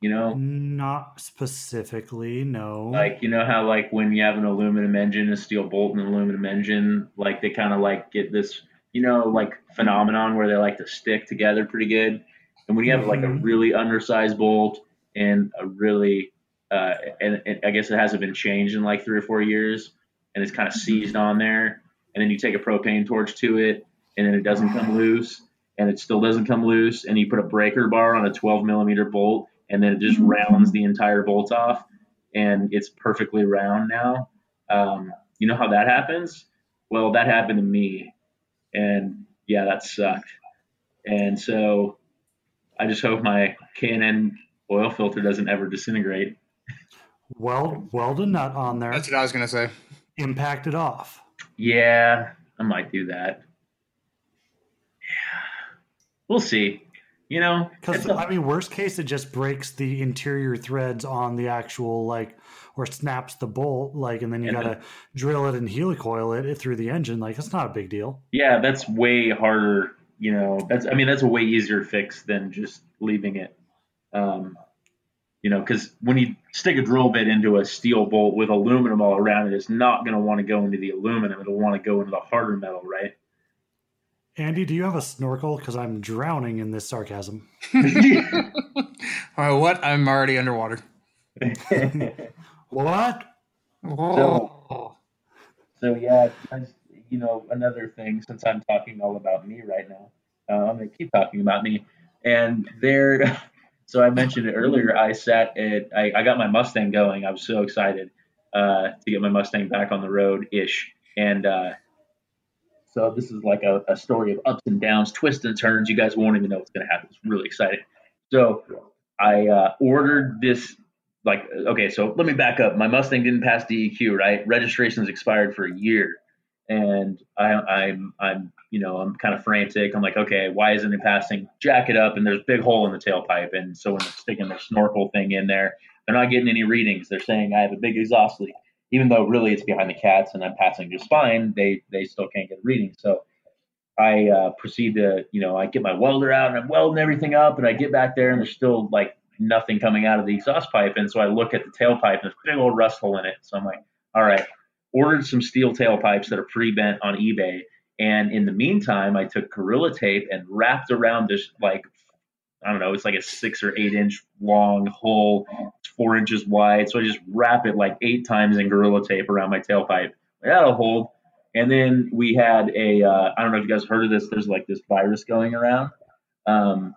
You know, not specifically. No. Like you know how like when you have an aluminum engine, a steel bolt, and an aluminum engine, like they kind of like get this you know, like phenomenon where they like to stick together pretty good. And when you have like a mm-hmm. really undersized bolt and a really, uh, and, and, I guess it hasn't been changed in like three or four years, and it's kind of seized on there, and then you take a propane torch to it, and then it doesn't come loose, and it still doesn't come loose, and you put a breaker bar on a 12 millimeter bolt, and then it just mm-hmm. rounds the entire bolt off, and it's perfectly round now. Um, you know how that happens? Well, that happened to me and yeah, that sucked. And so I just hope my K&N oil filter doesn't ever disintegrate. Well, weld a nut on there. That's what I was gonna say. Impact it off. Yeah, I might do that. We'll see. You know, because I mean, worst case, it just breaks the interior threads on the actual like or snaps the bolt, like, and then you gotta drill it and helicoil it, it through the engine. Like, it's not a big deal. Yeah, that's way harder. You know, that's I mean, that's a way easier fix than just leaving it. Um, you know, because when you stick a drill bit into a steel bolt with aluminum all around it, it's not going to want to go into the aluminum. It'll want to go into the harder metal, right? Andy, do you have a snorkel? Because I'm drowning in this sarcasm. all right, what? I'm already underwater. What? So, so yeah, you know, another thing, since I'm talking all about me right now, uh, I'm going to keep talking about me. And there, so I mentioned it earlier, I sat at, I, I got my Mustang going. I was so excited uh, to get my Mustang back on the road ish. And uh, so this is like a, a story of ups and downs, twists and turns. You guys won't even know what's going to happen. It's really exciting. So I uh, ordered this like okay, so let me back up. My Mustang didn't pass DEQ, right? Registration's expired for a year, and I, I'm I'm you know I'm kind of frantic. I'm like, okay, why isn't it passing? Jack it up, and there's a big hole in the tailpipe, and so when they're sticking their snorkel thing in there, they're not getting any readings. They're saying I have a big exhaust leak, even though really it's behind the cats and I'm passing just fine. They they still can't get a reading. So I uh, proceed to you know I get my welder out and I'm welding everything up, and I get back there and there's still like nothing coming out of the exhaust pipe. And so I look at the tailpipe, and there's a big old rust hole in it. So I'm like, all right, ordered some steel tailpipes that are pre bent on eBay. And in the meantime, I took Gorilla Tape and wrapped around this, like, I don't know, it's like a six or eight inch long hole. It's four inches wide. So I just wrap it like eight times in Gorilla Tape around my tailpipe. That'll hold. And then we had a, uh, I don't know if you guys heard of this, there's like this virus going around. Um,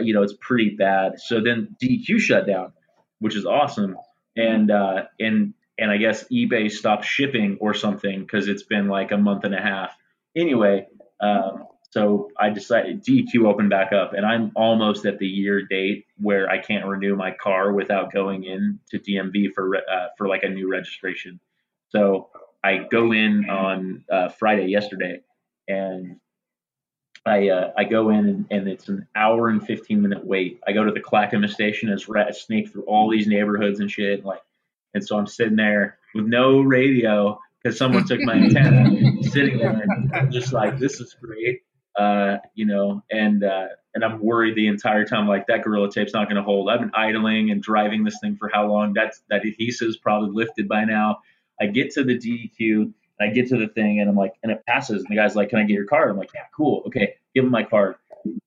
you know, it's pretty bad. So then DQ shut down, which is awesome. And, uh, and, and I guess eBay stopped shipping or something because it's been like a month and a half. Anyway, um, so I decided DEQ opened back up, and I'm almost at the year date where I can't renew my car without going in to DMV for uh, for like a new registration. So I go in on uh, Friday yesterday, and I uh, I go in and, and, it's an hour and 15 minute wait. I go to the Clackamas station as rat snake through all these neighborhoods and shit. And like, and so I'm sitting there with no radio because someone took my antenna, sitting there, and I'm just like this is great, uh, you know. And uh, and I'm worried the entire time like that gorilla tape's not going to hold. I've been idling and driving this thing for how long? That's that adhesive's probably lifted by now. I get to the DEQ and I get to the thing and I'm like, and it passes. And the guy's like, Can I get your card? I'm like, Yeah, cool. Okay. Give him my card.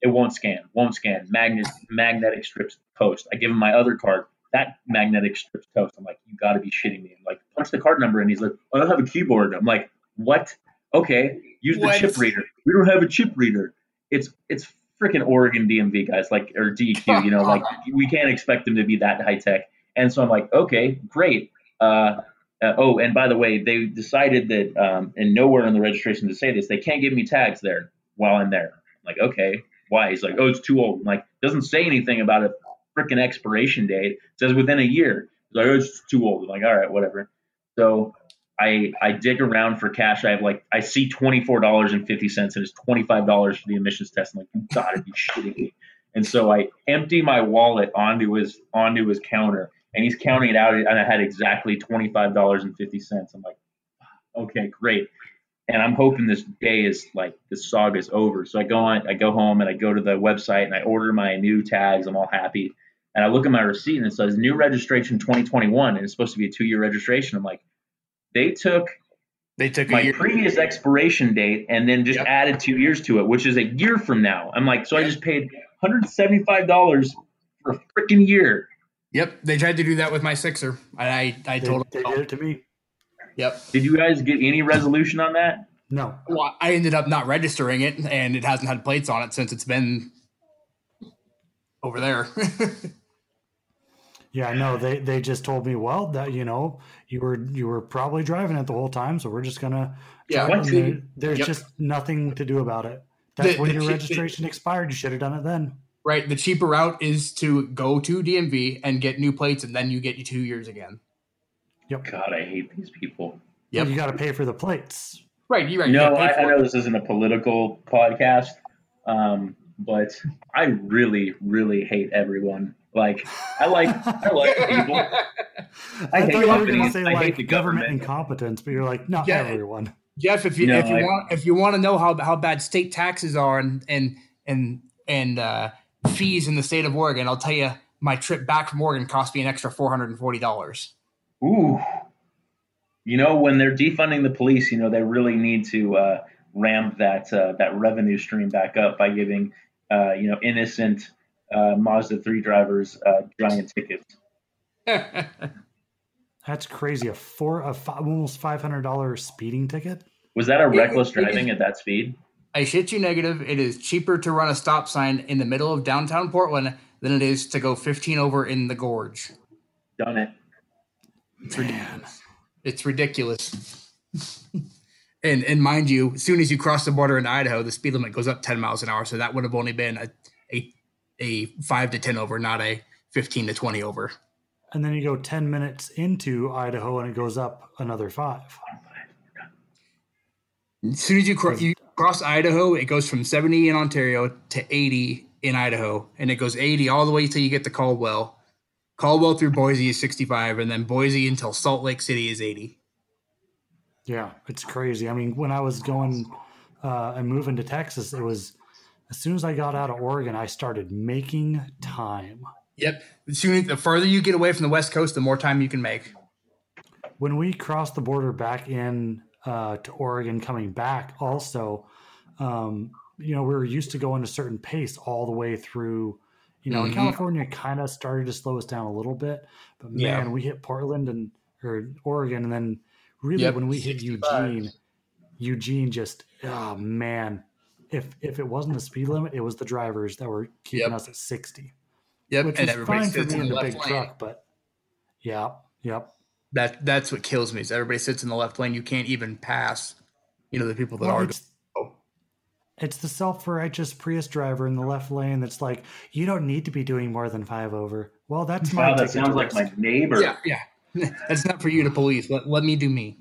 It won't scan, won't scan. Magnet, magnetic strips toast. I give him my other card. That magnetic strips toast. I'm like, You got to be shitting me. I'm like, Punch the card number. And he's like, I don't have a keyboard. I'm like, What? Okay. Use the what? chip reader. We don't have a chip reader. It's, it's, freaking Oregon DMV guys, like or DEQ, you know, like we can't expect them to be that high tech. And so I'm like, okay, great. Uh, uh, oh, and by the way, they decided that, um, and nowhere in the registration to say this, they can't give me tags there while I'm there. I'm like, okay, why? He's like, oh, it's too old. I'm like, doesn't say anything about a freaking expiration date. It says within a year. He's like, oh, it's too old. I'm like, all right, whatever. So I I dig around for cash. I have like I see twenty four dollars and fifty cents and it's twenty five dollars for the emissions test. I'm like, you gotta be shitting me. And so I empty my wallet onto his onto his counter, and he's counting it out, and I had exactly twenty five dollars and fifty cents. I'm like, okay, great. And I'm hoping this day is like this saga is over. So I go on, I go home, and I go to the website, and I order my new tags. I'm all happy, and I look at my receipt, and it says new registration 2021, and it's supposed to be a two year registration. I'm like, they took They took my year. previous expiration date and then just Yep. added two years to it, which is a year from now. I'm like, so I just paid $175 for a freaking year. Yep, they tried to do that with my sixer. I I, I They, told they them. did it to me. Yep. Did you guys get any resolution on that? No. Well, I ended up not registering it, and it hasn't had plates on it since it's been over there. Yeah, I know. They they just told me, well, that you know, you were you were probably driving it the whole time, so we're just gonna. Yeah, drive what the- There's Yep. just nothing to do about it. That's The- when the your cheap- registration expired. You should have done it then. right. The cheaper route is to go to DMV and get new plates, and then you get you two years again. Yep. God, I hate these people. Yep. You got to pay for the plates. Right. You're right. No, you gotta I, I know it. this isn't a political podcast, um, but I really, really hate everyone. Like, I like, I like people. I, I thought hate you were going to say I hate like the government government. incompetence, but you're like, not Yeah. everyone. Jeff, if you No, if you I- want if you want to know how how bad state taxes are and and and and uh, fees in the state of Oregon, I'll tell you my trip back from Oregon cost me an extra four hundred and forty dollars. Ooh. You know, when they're defunding the police, you know, they really need to uh, ramp that uh, that revenue stream back up by giving, uh, you know, innocent uh, Mazda 3 drivers uh, giant tickets. That's crazy. A four, a fi- almost five hundred dollars speeding ticket. Was that a It- reckless it is- driving at that speed? I shit you negative. It is cheaper to run a stop sign in the middle of downtown Portland than it is to go 15 over in the gorge. Done it. It's ridiculous. It's ridiculous. and and mind you, as soon as you cross the border into Idaho, the speed limit goes up 10 miles an hour. So that would have only been a a, a five to 10 over, not a 15 to 20 over. And then you go ten minutes into Idaho, and it goes up another five. As soon as you, cro- you cross Idaho, it goes from 70 in Ontario to 80 in Idaho, and it goes 80 all the way till you get to Caldwell. Caldwell through Boise is 65, and then Boise until Salt Lake City is 80. Yeah, it's crazy. I mean, when I was going uh, and moving to Texas, it was as soon as I got out of Oregon, I started making time. Yep. As soon as, the further you get away from the West Coast, the more time you can make. When we crossed the border back in uh, to Oregon, coming back, also, um, you know, we were used to going a certain pace all the way through. You know, Mhm. California kind of started to slow us down a little bit, but man, Yeah. we hit Portland and or Oregon, and then really Yep, when we hit 65. Eugene, Eugene just oh man, if if it wasn't the speed limit, it was the drivers that were keeping Yep. us at sixty, Yep. which and was everybody fine for sits me in in the the big lane. truck, but yeah, yep. That that's what kills me. Is everybody sits in the left lane. You can't even pass. You know the people that Well, are. it's, it's the self-righteous Prius driver in the left lane that's like, you don't need to be doing more than five over. Well, that's my Wow, that sounds to like my neighbor. Yeah, yeah. That's not for you to police. Let, let me do me.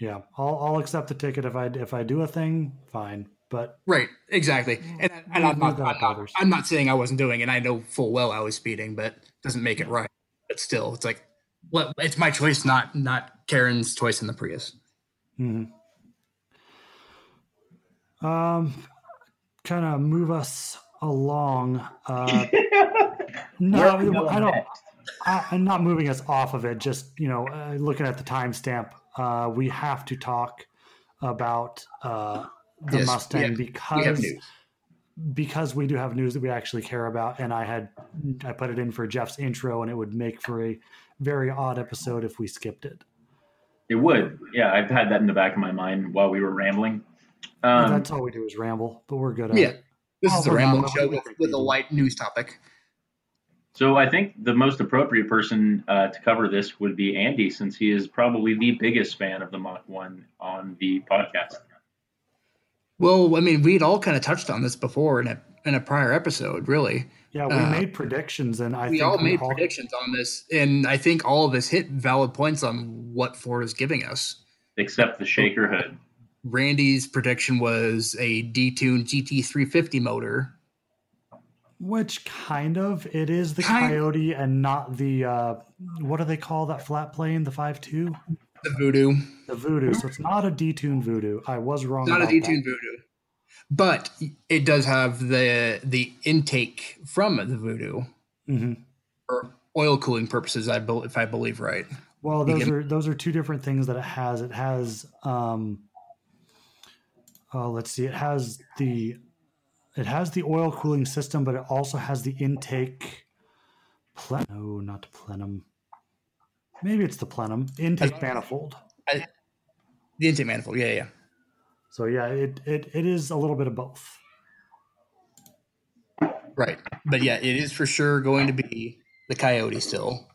Yeah, I'll, I'll accept the ticket if I if I do a thing, fine. But Right, exactly. And, and I'm, not, That I'm, not, bothers. I'm not saying I wasn't doing it. I know full well I was speeding, but it doesn't make it right. But still, it's like, well, it's my choice, not not Karen's choice in the Prius. mhm. um, kind of move us along. Uh, no, Where I don't. I, I'm not moving us off of it. Just you know, uh, looking at the timestamp, uh, we have to talk about uh, the Yes, we Mustang have- because We because we do have news that we actually care about, and I had I put it in for Jeff's intro, and it would make for a very odd episode if we skipped it. It would. Yeah, I've had that in the back of my mind while we were rambling. Um, That's all we do is ramble, but we're good at Yeah, it. this Oh, is a we're rambling show with, with a do. light news topic. So I think the most appropriate person uh, to cover this would be Andy, since he is probably the biggest fan of the Mach One on the podcast. Well, I mean, we'd all kind of touched on this before in a in a prior episode, really. Yeah, we uh, made predictions, and I we think all made all... predictions on this, and I think all of us hit valid points on what Ford is giving us, except the shaker hood. Randy's prediction was a detune GT350 motor, which kind of it is the kind... Coyote and not the uh, what do they call that flat plane, the five two, the Voodoo, the Voodoo. So it's not a detuned Voodoo. I was wrong. Not a detune Voodoo but it does have the the intake from the Voodoo mm-hmm. for oil cooling purposes. I be, if I believe right. Well, those can, are those are two different things that it has. It has, um, uh, let's see, it has the it has the oil cooling system, but it also has the intake. Plen- no, not plenum. Maybe it's the plenum intake I, manifold. I, the intake manifold, yeah, yeah. So yeah, it, it it is a little bit of both. Right, but yeah, it is for sure going to be the Coyote still.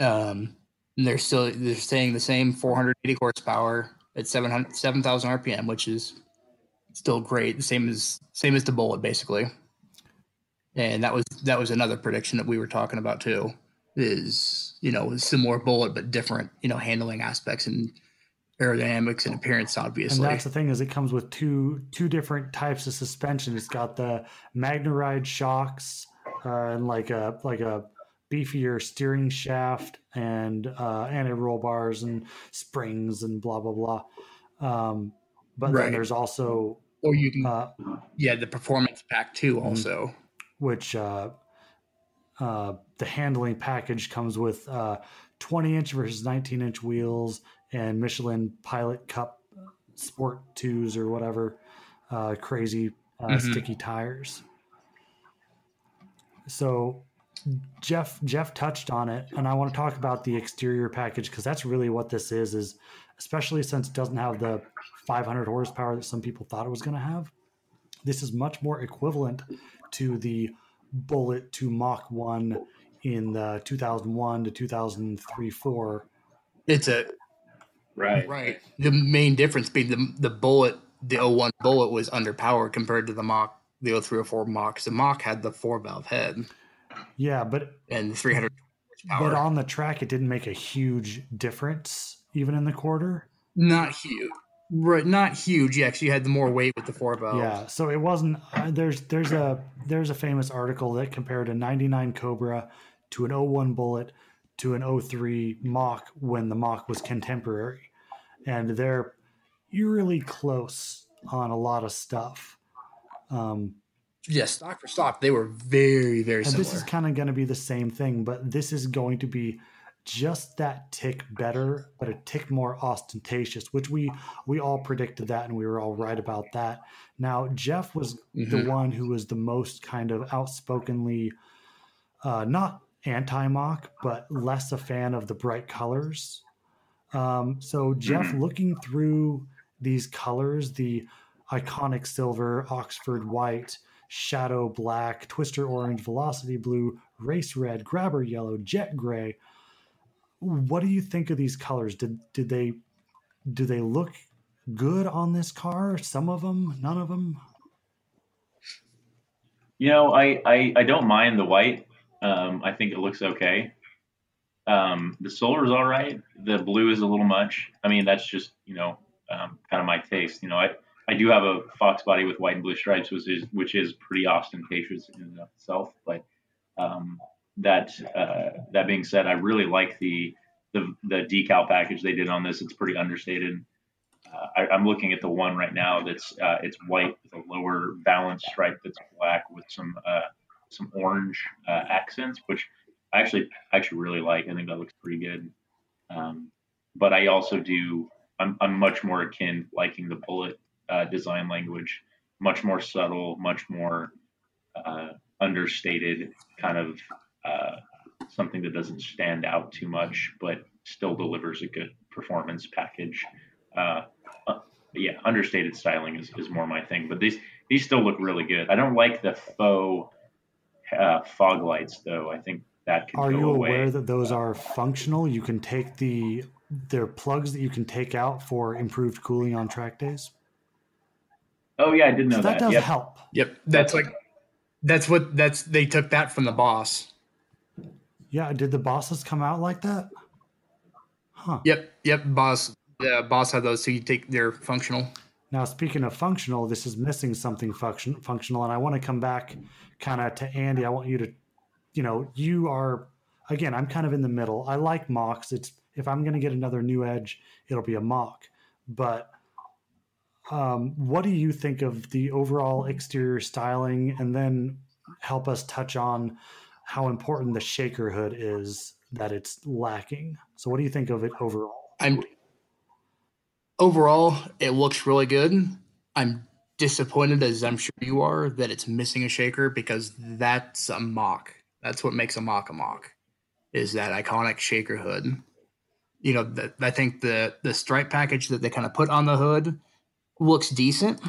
Um, and they're still they're saying the same 480 horsepower at 700 7000 RPM, which is still great. The same as same as the Bullitt basically. And that was that was another prediction that we were talking about too. Is you know similar Bullitt but different you know handling aspects and aerodynamics and appearance, obviously. And that's the thing is it comes with two two different types of suspension. It's got the MagneRide shocks uh, and like a like a beefier steering shaft and uh, anti-roll bars and springs and blah blah blah. Um, but right. then there's also or you can uh, yeah the performance pack too mm-hmm. also which uh, uh, the handling package comes with uh, 20 inch versus 19 inch wheels and Michelin Pilot Cup Sport Twos or whatever uh, crazy uh, mm-hmm. sticky tires. So Jeff Jeff touched on it, and I want to talk about the exterior package because that's really what this is. Is especially since it doesn't have the 500 horsepower that some people thought it was going to have. This is much more equivalent to the Bullitt to Mach One in uh, the 2001 to 2003 four. It's a Right. Right. The main difference being the the Bullitt, the 01 Bullitt was underpowered compared to the Mach, the 03 or 04 Mach. The Mach had the four valve head. Yeah, but and 300 But on the track, it didn't make a huge difference, even in the quarter. Not huge. Right, not huge. Yeah, you had the more weight with the four valve. Yeah, so it wasn't. Uh, there's there's a there's a famous article that compared a 99 Cobra to an 01 Bullitt to an 03 Mach when the Mach was contemporary. And they're eerily close on a lot of stuff. Um, yes, stock for stock, they were very, very similar. This is kind of going to be the same thing, but this is going to be just that tick better, but a tick more ostentatious, which we we all predicted that and we were all right about that. Now Jeff was mm-hmm. the one who was the most kind of outspokenly uh, not anti Mach, but less a fan of the bright colors. Um, so, Jeff, mm-hmm. looking through these colors, the iconic silver, Oxford white, shadow black, twister orange, velocity blue, race red, grabber yellow, jet gray. What do you think of these colors? Did did they do they look good on this car? Some of them, none of them. You know, I I, I don't mind the white. Um, I think it looks okay. Um, the solar is all right. The blue is a little much. I mean, that's just you know um, kind of my taste. You know, I I do have a fox body with white and blue stripes, which is which is pretty ostentatious in itself. But um, that uh, that being said, I really like the, the the decal package they did on this. It's pretty understated. Uh, I, am looking at the one right now that's uh, it's white with a lower balance stripe that's black with some uh, some orange uh, accents, which I actually actually really like. I think that looks pretty good. Um, but I also do. I'm, I'm much more akin liking the Bullitt uh, design language, much more subtle, much more understated, kind of uh, something that doesn't stand out too much, but still delivers a good performance package. Uh, uh, yeah, understated styling is, is more my thing, but these these still look really good. I don't like the faux uh, fog lights, though. I think that can are you away. aware that those are functional? You can take the they're plugs that you can take out for improved cooling on track days. Oh yeah, I didn't know So that. that does Yep. help. Yep, that's like that's what that's they took that from the boss. Yeah, did the bosses come out like that? Huh. Yep, yep, boss. The boss had those, so you take they're functional. Now, speaking of functional, this is missing something function, functional, and I want to come back kind of to Andy. I want you to, you know, you are again. I'm kind of in the middle. I like Machs. It's if I'm going to get another new edge, it'll be a Mach. But um, what do you think of the overall exterior styling, and then help us touch on how important the shaker hood is that it's lacking. So, what do you think of it overall? I'm overall, it looks really good. I'm disappointed, as I'm sure you are, that it's missing a shaker because that's a Mach. That's what makes a Mach a Mach, is that iconic shaker hood. You know, the, I think the the stripe package that they kind of put on the hood looks decent.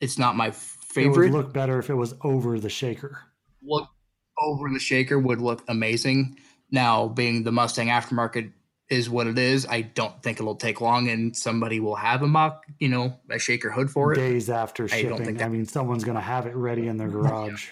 It's not my favorite. It would look better if it was over the shaker. look over the shaker would look amazing. Now, being the Mustang aftermarket is what it is, I don't think it'll take long and somebody will have a Mach, you know, a shaker hood for it. Days after I don't shipping. think I, mean, someone's going to have it ready in their garage.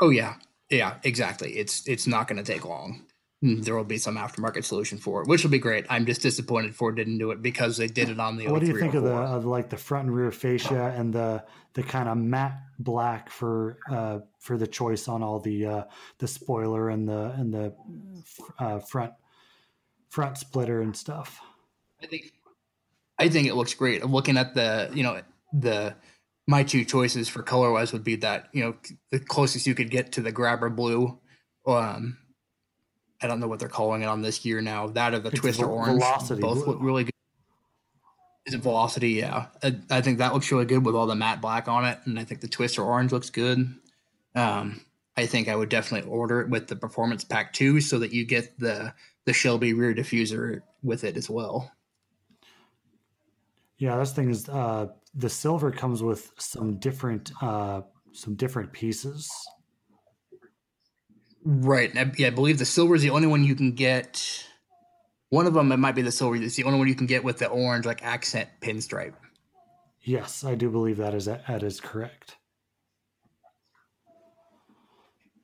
Oh yeah. Yeah, exactly. It's it's not going to take long. Mm, There will be some aftermarket solution for it, which will be great. I'm just disappointed Ford didn't do it because they did it on the what do you think of the of like the front and rear fascia and the the kind of matte black for uh, for the choice on all the uh, the spoiler and the and the uh, front front splitter and stuff? I think I think it looks great. Looking at the, you know, the my two choices for color wise would be that, you know, the closest you could get to the grabber blue. Um I don't know what they're calling it on this year now. That or the It's twister Vel- orange. Velocity Both look really good. Is it velocity? Yeah. I, I think that looks really good with all the matte black on it. And I think the twister orange looks good. Um I think I would definitely order it with the performance pack two so that you get the the Shelby rear diffuser with it as well. Yeah, this thing is uh, the silver comes with some different uh, some different pieces. Right. I, yeah, I believe the silver is the only one you can get. One of them, it might be the silver. It's the only one you can get with the orange, like accent pinstripe. Yes, I do believe that is that is correct.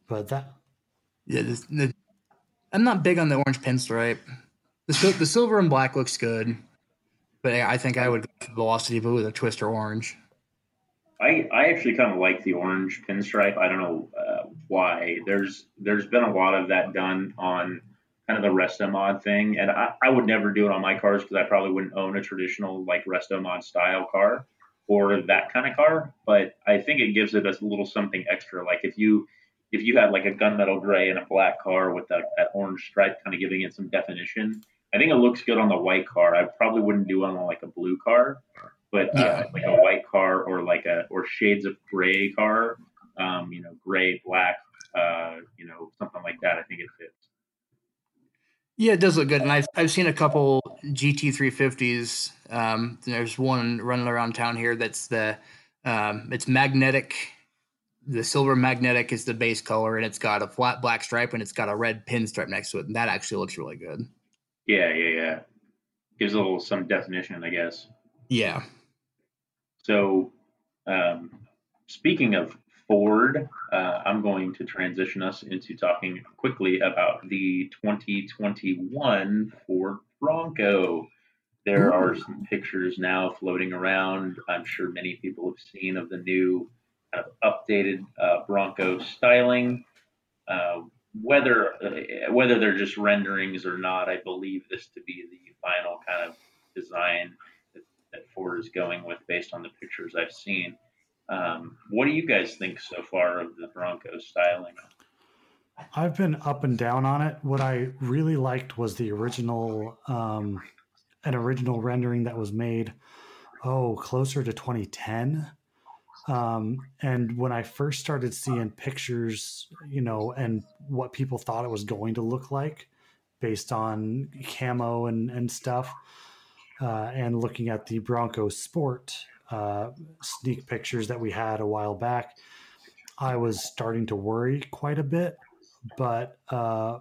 But that Yeah, this, the, I'm not big on the orange pinstripe. The the silver and black looks good, but I, I think I would go for Velocity Blue with a twister orange. I, I actually kind of like the orange pinstripe. I don't know why. There's there's been a lot of that done on kind of the resto mod thing, and I, I would never do it on my cars because I probably wouldn't own a traditional like resto mod style car or that kind of car. But I think it gives it a little something extra. Like if you if you had like a gunmetal gray and a black car with that, that orange stripe, kind of giving it some definition. I think it looks good on the white car. I probably wouldn't do it on like a blue car but uh, like a white car or like a or shades of gray car, um, you know, gray, black, uh, you know, something like that. I think it fits. Yeah, it does look good, and I've I've seen a couple GT350s. Um, there's one running around town here that's the um, it's magnetic. The silver magnetic is the base color, and it's got a flat black stripe, and it's got a red pinstripe next to it, and that actually looks really good. Yeah, yeah, yeah. Gives a little some definition, I guess. Yeah, So, um, speaking of Ford, uh, I'm going to transition us into talking quickly about the 2021 Ford Bronco. There are some pictures now floating around. I'm sure many people have seen of the new kind of updated uh, Bronco styling. Uh, whether uh, whether they're just renderings or not, I believe this to be the final kind of design that, that Ford is going with based on the pictures I've seen. Um, what do you guys think so far of the Bronco styling? I've been up and down on it. What I really liked was the original, um, an original rendering that was made, oh, closer to 2010. Um, and when I first started seeing pictures, you know, and what people thought it was going to look like based on camo and, and stuff, uh, and looking at the Bronco Sport uh, sneak pictures that we had a while back, I was starting to worry quite a bit but uh,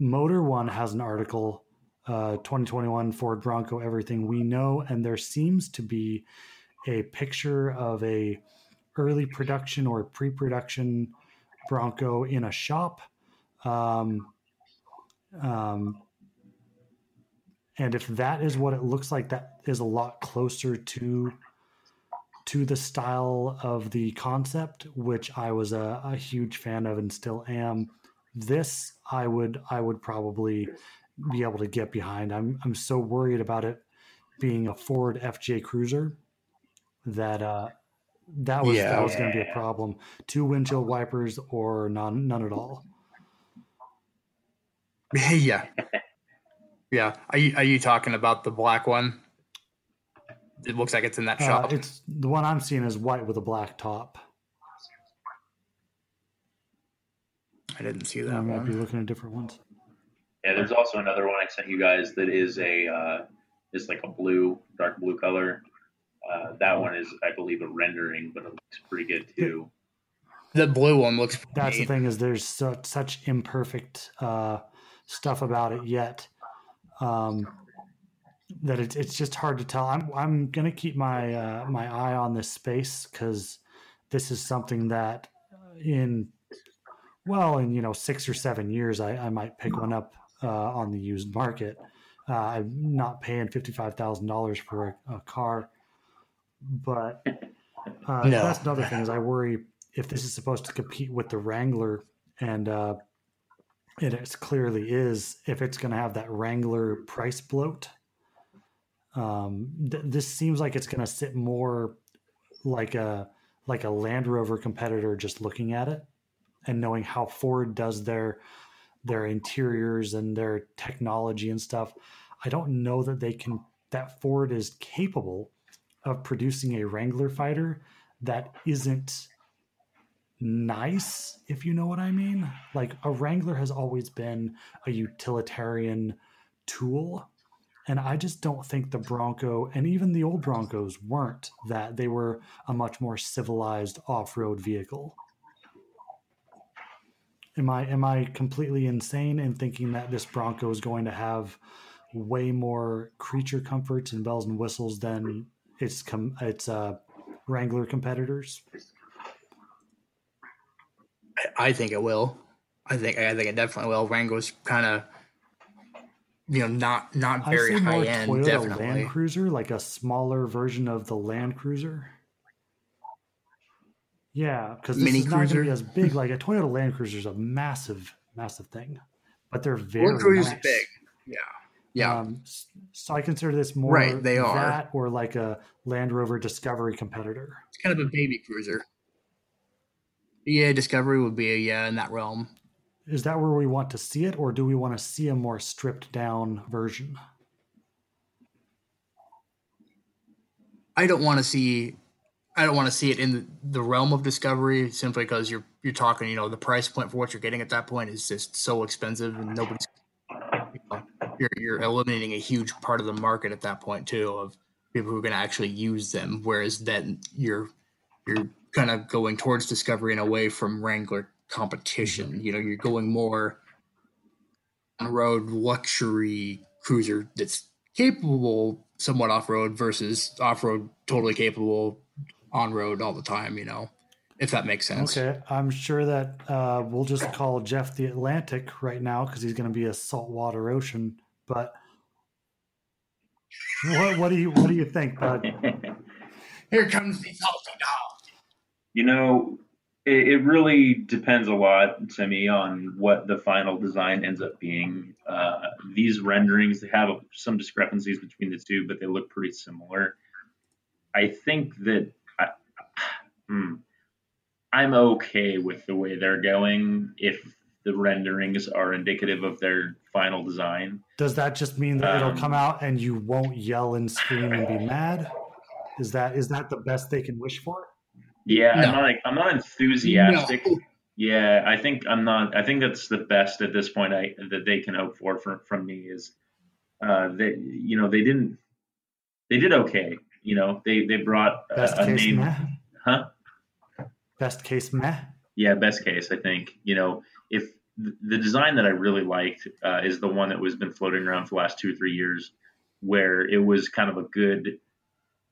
Motor1 has an article, uh, 2021 Ford Bronco, everything we know, and there seems to be a picture of a early production or pre-production Bronco in a shop. Um, um, and if that is what it looks like, that is a lot closer to to the style of the concept, which I was a, a huge fan of and still am. This I would I would probably be able to get behind. I'm I'm so worried about it being a Ford FJ Cruiser that uh, that was yeah. that was going to be a problem. Two windshield wipers or none none at all. yeah, yeah. Are you are you talking about the black one? It looks like it's in that uh, shop. It's the one I'm seeing is white with a black top. I didn't see that. I might one. be looking at different ones. Yeah, there's also another one I sent you guys that is a uh, is like a blue, dark blue color. Uh, that one is, I believe, a rendering, but it looks pretty good too. The blue one looks. That's neat. the thing is there's so, such imperfect uh, stuff about it yet um, that it's it's just hard to tell. I'm I'm gonna keep my uh, my eye on this space because this is something that in well in you know six or seven years I, I might pick one up uh, on the used market. Uh, I'm not paying fifty five thousand dollars for a, a, car, but uh, no. that's another thing is I worry if this is supposed to compete with the Wrangler, and uh, it clearly is, if it's going to have that Wrangler price bloat. Um, th- this seems like it's going to sit more like a like a Land Rover competitor, just looking at it and knowing how Ford does their their interiors and their technology and stuff. I don't know that they can that Ford is capable of producing a Wrangler fighter that isn't nice, if you know what I mean. Like a Wrangler has always been a utilitarian tool. And I just don't think the Bronco and even the old Broncos weren't that. They were a much more civilized off road vehicle. Am I am I completely insane in thinking that this Bronco is going to have way more creature comforts and bells and whistles than its com- its uh, Wrangler competitors? I think it will. I think I think it definitely will. Wrangler's kind of you know not not very high end. Toyota definitely Land Cruiser, like a smaller version of the Land Cruiser. Yeah, because this Mini is not going to be as big. Like a Toyota Land Cruiser is a massive, massive thing, but they're very Land Cruiser's nice. big. Yeah, yeah. Um, so I consider this more right. They are that or like a Land Rover Discovery competitor. It's kind of a baby cruiser. Yeah, Discovery would be a yeah in that realm. Is that where we want to see it, or do we want to see a more stripped down version? I don't want to see I don't want to see it in the realm of discovery simply because you're you're talking, you know, the price point for what you're getting at that point is just so expensive, and nobody's you know, you're you're eliminating a huge part of the market at that point too of people who are going to actually use them. Whereas then you're you're kind of going towards discovery and away from Wrangler competition. You know, you're going more on road luxury cruiser that's capable somewhat off road versus off road totally capable on road all the time, you know, if that makes sense. Okay. I'm sure that uh, we'll just call Jeff the Atlantic right now because he's going to be a saltwater ocean. But what, what do you what do you think, bud? Here comes the salty dog. You know, it, it, really depends a lot to me on what the final design ends up being. Uh, these renderings they have some discrepancies between the two, but they look pretty similar. I think that hmm, I'm okay with the way they're going if the renderings are indicative of their final design. Does that just mean that um, it'll come out and you won't yell and scream and be mad? Is that is that the best they can wish for? Yeah, no. I'm not like I'm not enthusiastic. No. Yeah, I think I'm not. I think that's the best at this point. I that they can hope for from from me is uh, that you know they didn't they did okay. You know they they brought uh, a name, meh. huh? Best case, meh. Yeah, best case. I think you know if the design that I really liked uh, is the one that was been floating around for the last two or three years, where it was kind of a good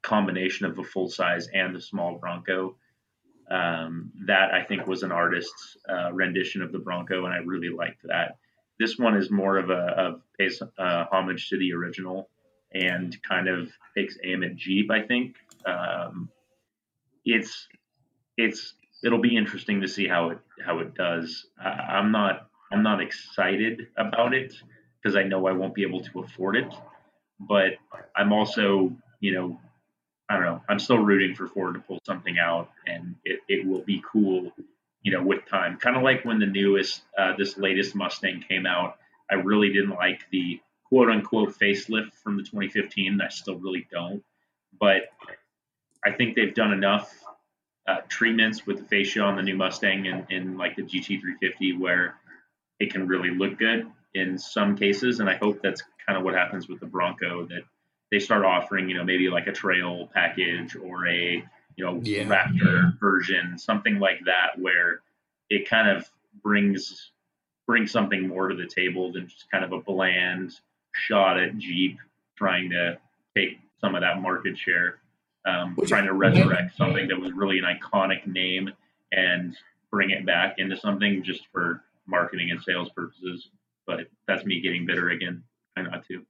combination of a full size and a small Bronco. Um, that I think was an artist's uh, rendition of the Bronco, and I really liked that. This one is more of a uh, homage to the original and kind of takes aim at Jeep. I think um, it's it's it'll be interesting to see how it how it does. I, I'm not I'm not excited about it because I know I won't be able to afford it, but I'm also you know I don't know I'm still rooting for Ford to pull something out, and it, it will be cool you know with time. Kind of like when the newest uh, this latest Mustang came out, I really didn't like the quote unquote facelift from the 2015. I still really don't, but I think they've done enough uh, treatments with the fascia on the new Mustang and in like the GT350 where it can really look good in some cases. And I hope that's kind of what happens with the Bronco that they start offering, you know, maybe like a trail package or a, you know, yeah. Raptor version, something like that, where it kind of brings brings something more to the table than just kind of a bland shot at Jeep trying to take some of that market share um, trying to resurrect something that was really an iconic name and bring it back into something just for marketing and sales purposes. But that's me getting bitter again. I not to.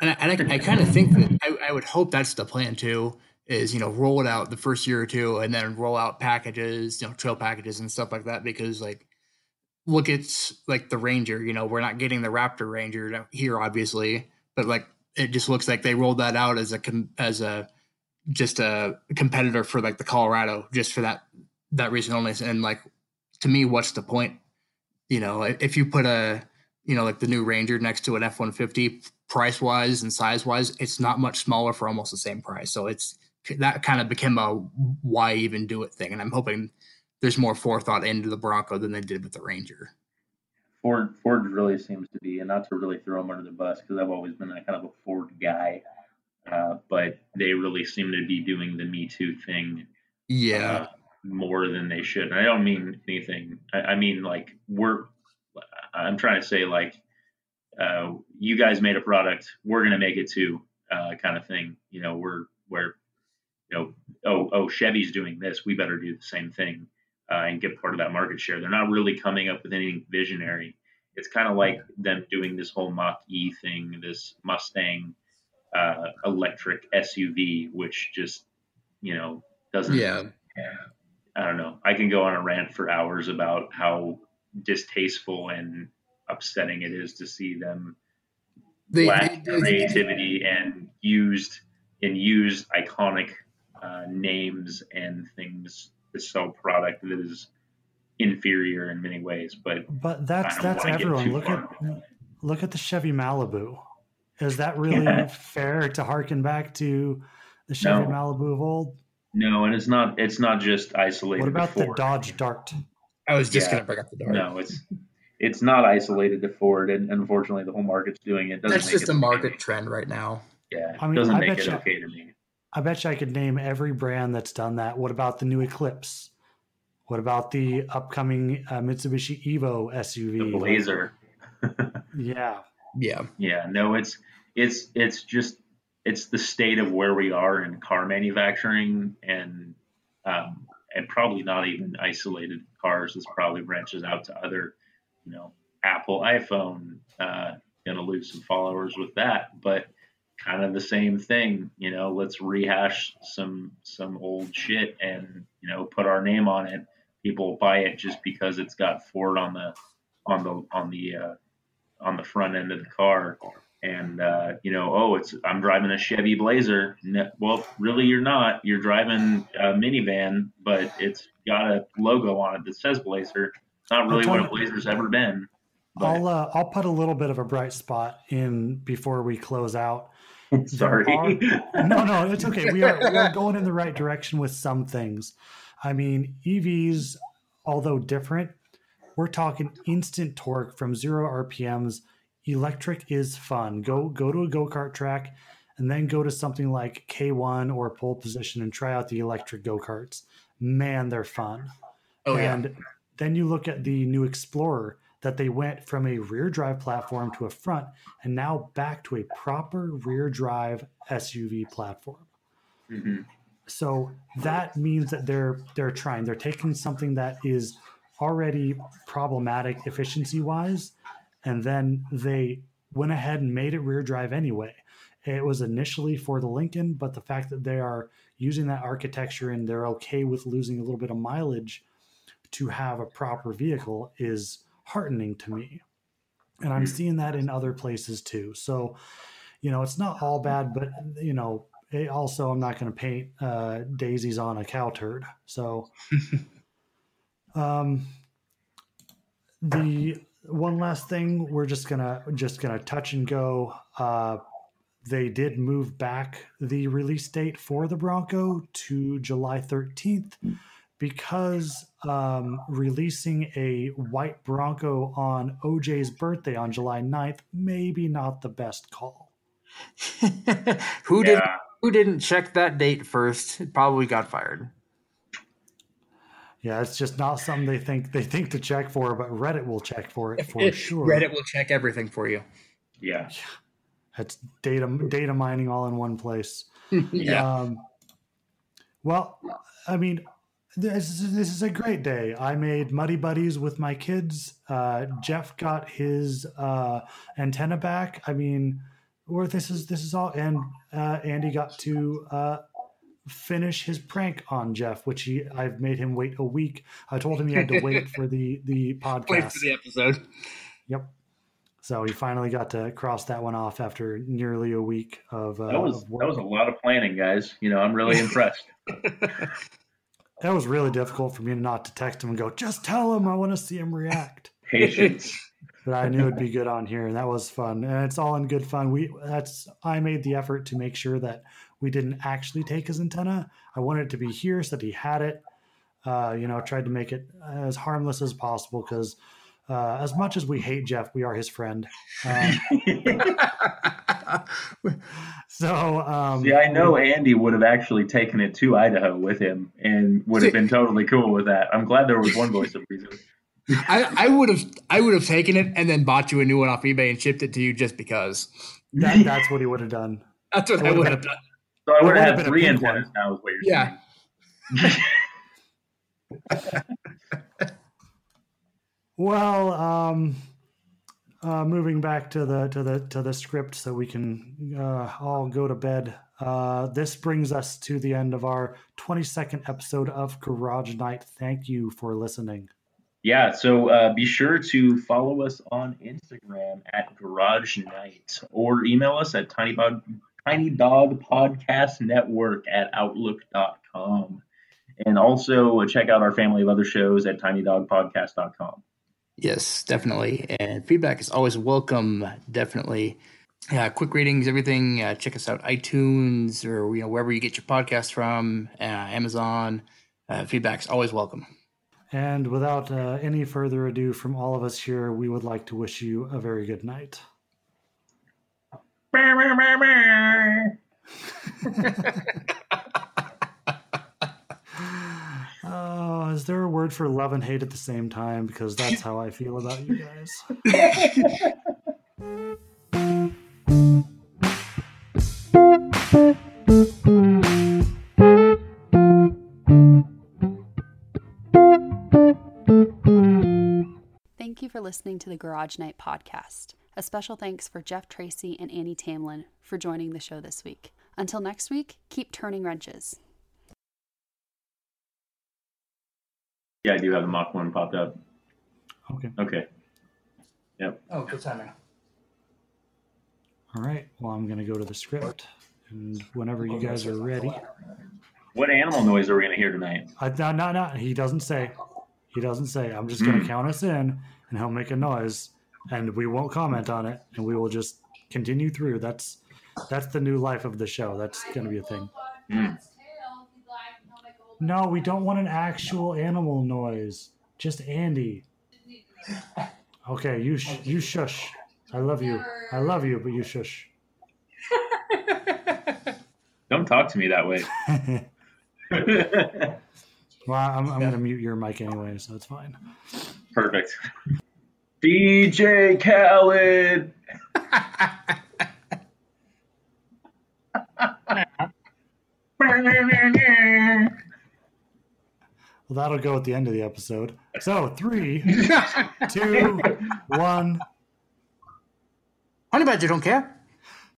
And I, and I, I kind of think that I, I, would hope that's the plan too. Is you know roll it out the first year or two, and then roll out packages, you know, trail packages and stuff like that. Because like, look, it's like the Ranger. You know, we're not getting the Raptor Ranger here, obviously, but like it just looks like they rolled that out as a as a just a competitor for like the Colorado just for that that reason only. And like to me, what's the point? You know, if you put a you know like the new Ranger next to an F one fifty, price wise and size wise, it's not much smaller for almost the same price. So it's that kind of became a why even do it thing. And I'm hoping there's more forethought into the Bronco than they did with the Ranger. Ford Ford really seems to be, and not to really throw them under the bus because I've always been a kind of a Ford guy. Uh, but they really seem to be doing the Me Too thing. Yeah. Uh, more than they should. And I don't mean anything. I, I, mean, like, we're, I'm trying to say, like, uh, you guys made a product, we're going to make it too, uh, kind of thing. You know, we're, we're, you know, oh, oh, Chevy's doing this. We better do the same thing uh, and get part of that market share. They're not really coming up with anything visionary. It's kind of like them doing this whole Mach E thing, this Mustang uh, electric SUV, which just you know doesn't. Yeah. I don't know. I can go on a rant for hours about how distasteful and upsetting it is to see them they, lack they, creativity they, and used and used iconic uh, names and things to sell product that is inferior in many ways. But but that's that's everyone. Look at look at the Chevy Malibu. Is that really fair to harken back to the Chevy no. Malibu of old? No, and it's not. It's not just isolated. What about the Dodge Dart? I was just yeah. going to bring up the Dart. No, it's it's not isolated to Ford, and unfortunately, the whole market's doing it. That's just a market okay. trend right now. Yeah, I mean, doesn't I make it you, okay to me. I bet you I could name every brand that's done that. What about the new Eclipse? What about the upcoming uh, Mitsubishi Evo SUV? The Blazer. yeah. Yeah. Yeah. No, it's it's it's just it's the state of where we are in car manufacturing and um, and probably not even isolated cars. This probably branches out to other, you know, Apple iPhone. Uh, gonna lose some followers with that, but kind of the same thing. You know, let's rehash some some old shit and you know put our name on it. People buy it just because it's got Ford on the on the on the uh, on the front end of the car and uh, you know, oh, it's I'm driving a Chevy Blazer. No, well, really, you're not. You're driving a minivan, but it's got a logo on it that says Blazer. It's not really what a Blazer's ever been. But. I'll uh, I'll put a little bit of a bright spot in before we close out. Sorry. Are, no, no, it's okay. We are we are going in the right direction with some things. I mean, EVs, although different, we're talking instant torque from zero RPMs electric is fun. Go go to a go kart track, and then go to something like K1 or pole position and try out the electric go karts. Man, they're fun. Oh and yeah. Then you look at the new Explorer that they went from a rear drive platform to a front and now back to a proper rear drive SUV platform. Mhm. So that means that they're they're trying. They're taking something that is already problematic efficiency wise, and then they went ahead and made it rear drive anyway. It was initially for the Lincoln, but the fact that they are using that architecture and they're okay with losing a little bit of mileage to have a proper vehicle is heartening to me. And I'm seeing that in other places too. So, you know, it's not all bad, but you know, also I'm not going to paint uh, daisies on a cow turd. So, um, the one last thing we're just gonna just gonna touch and go. Uh, they did move back the release date for the Bronco to July 13th because um, releasing a white Bronco on OJ's birthday on July 9th, maybe not the best call. who did who didn't check that date first? Probably got fired. Yeah, it's just not something they think they think to check for, but Reddit will check for it for sure. Reddit will check everything for you. Yeah. It's data data mining all in one place. yeah. Um, well, I mean, this is, this is a great day. I made muddy buddies with my kids. Uh, Jeff got his uh, antenna back. I mean, or this is this is all, and uh, Andy got to uh, finish his prank on Jeff, which he I've made him wait a week. I told him he had to wait for the the podcast. Wait for the episode. Yep. So he finally got to cross that one off after nearly a week of. Uh, That was of work. that was a lot of planning, guys. You know, I'm really impressed. That was really difficult for me not to text him and go, just tell him I want to see him react. Patience. But I knew it'd be good on here, and that was fun. And it's all in good fun. We that's I made the effort to make sure that we didn't actually take his antenna. I wanted it to be here so that he had it. Uh, you know, tried to make it as harmless as possible because uh, as much as we hate Jeff, we are his friend. Um, so um, See, I know Andy would have actually taken it to Idaho with him and would have been totally cool with that. I'm glad there was one voice of reason. I, I would have I would have taken it and then bought you a new one off eBay and shipped it to you just because. that, that's what he would have done. That's what I would've would been have done. So I would would've had three pink one. antennas now, is what you're Yeah. saying. Well, um, uh, moving back to the to the to the script, so we can uh, all go to bed. Uh, this brings us to the end of our 22nd episode of Garage Night. Thank you for listening. Yeah, so uh, be sure to follow us on Instagram at Garage Night or email us at Tiny Dog, Tiny Dog Podcast Network at Outlook.com. And also check out our family of other shows at TinyDogPodcast.com. Yes, definitely. And feedback is always welcome. Definitely. Yeah, quick ratings, everything. Uh, check us out, iTunes or you know wherever you get your podcast from, uh, Amazon. Uh, feedback's always welcome. And without uh, any further ado from all of us here, we would like to wish you a very good night. Oh, is there a word for love and hate at the same time? Because that's how I feel about you guys. Thank you for listening to the Garage Night podcast. A special thanks for Jeff Tracy and Annie Tamlin for joining the show this week. Until next week, keep turning wrenches. Yeah, I do have the Mach 1 popped up. Okay. Okay. Yep. Oh, good timing. All right. Well, I'm going to go to the script. And whenever you guys are ready, What animal noise are we going to hear tonight? I, no, no, no. He doesn't say. He doesn't say. I'm just going to Hmm. count us in, and he'll make a noise, and we won't comment on it, and we will just continue through. That's that's the new life of the show. That's going to be a thing. Hmm. No, we don't want an actual animal noise. Just Andy. Okay, you sh- you shush. I love you. I love you, but you shush. Don't talk to me that way. well, I'm, I'm going to mute your mic anyway, so it's fine. Perfect. DJ Khaled. Well, that'll go at the end of the episode. So three, two, one. Honey badger don't care.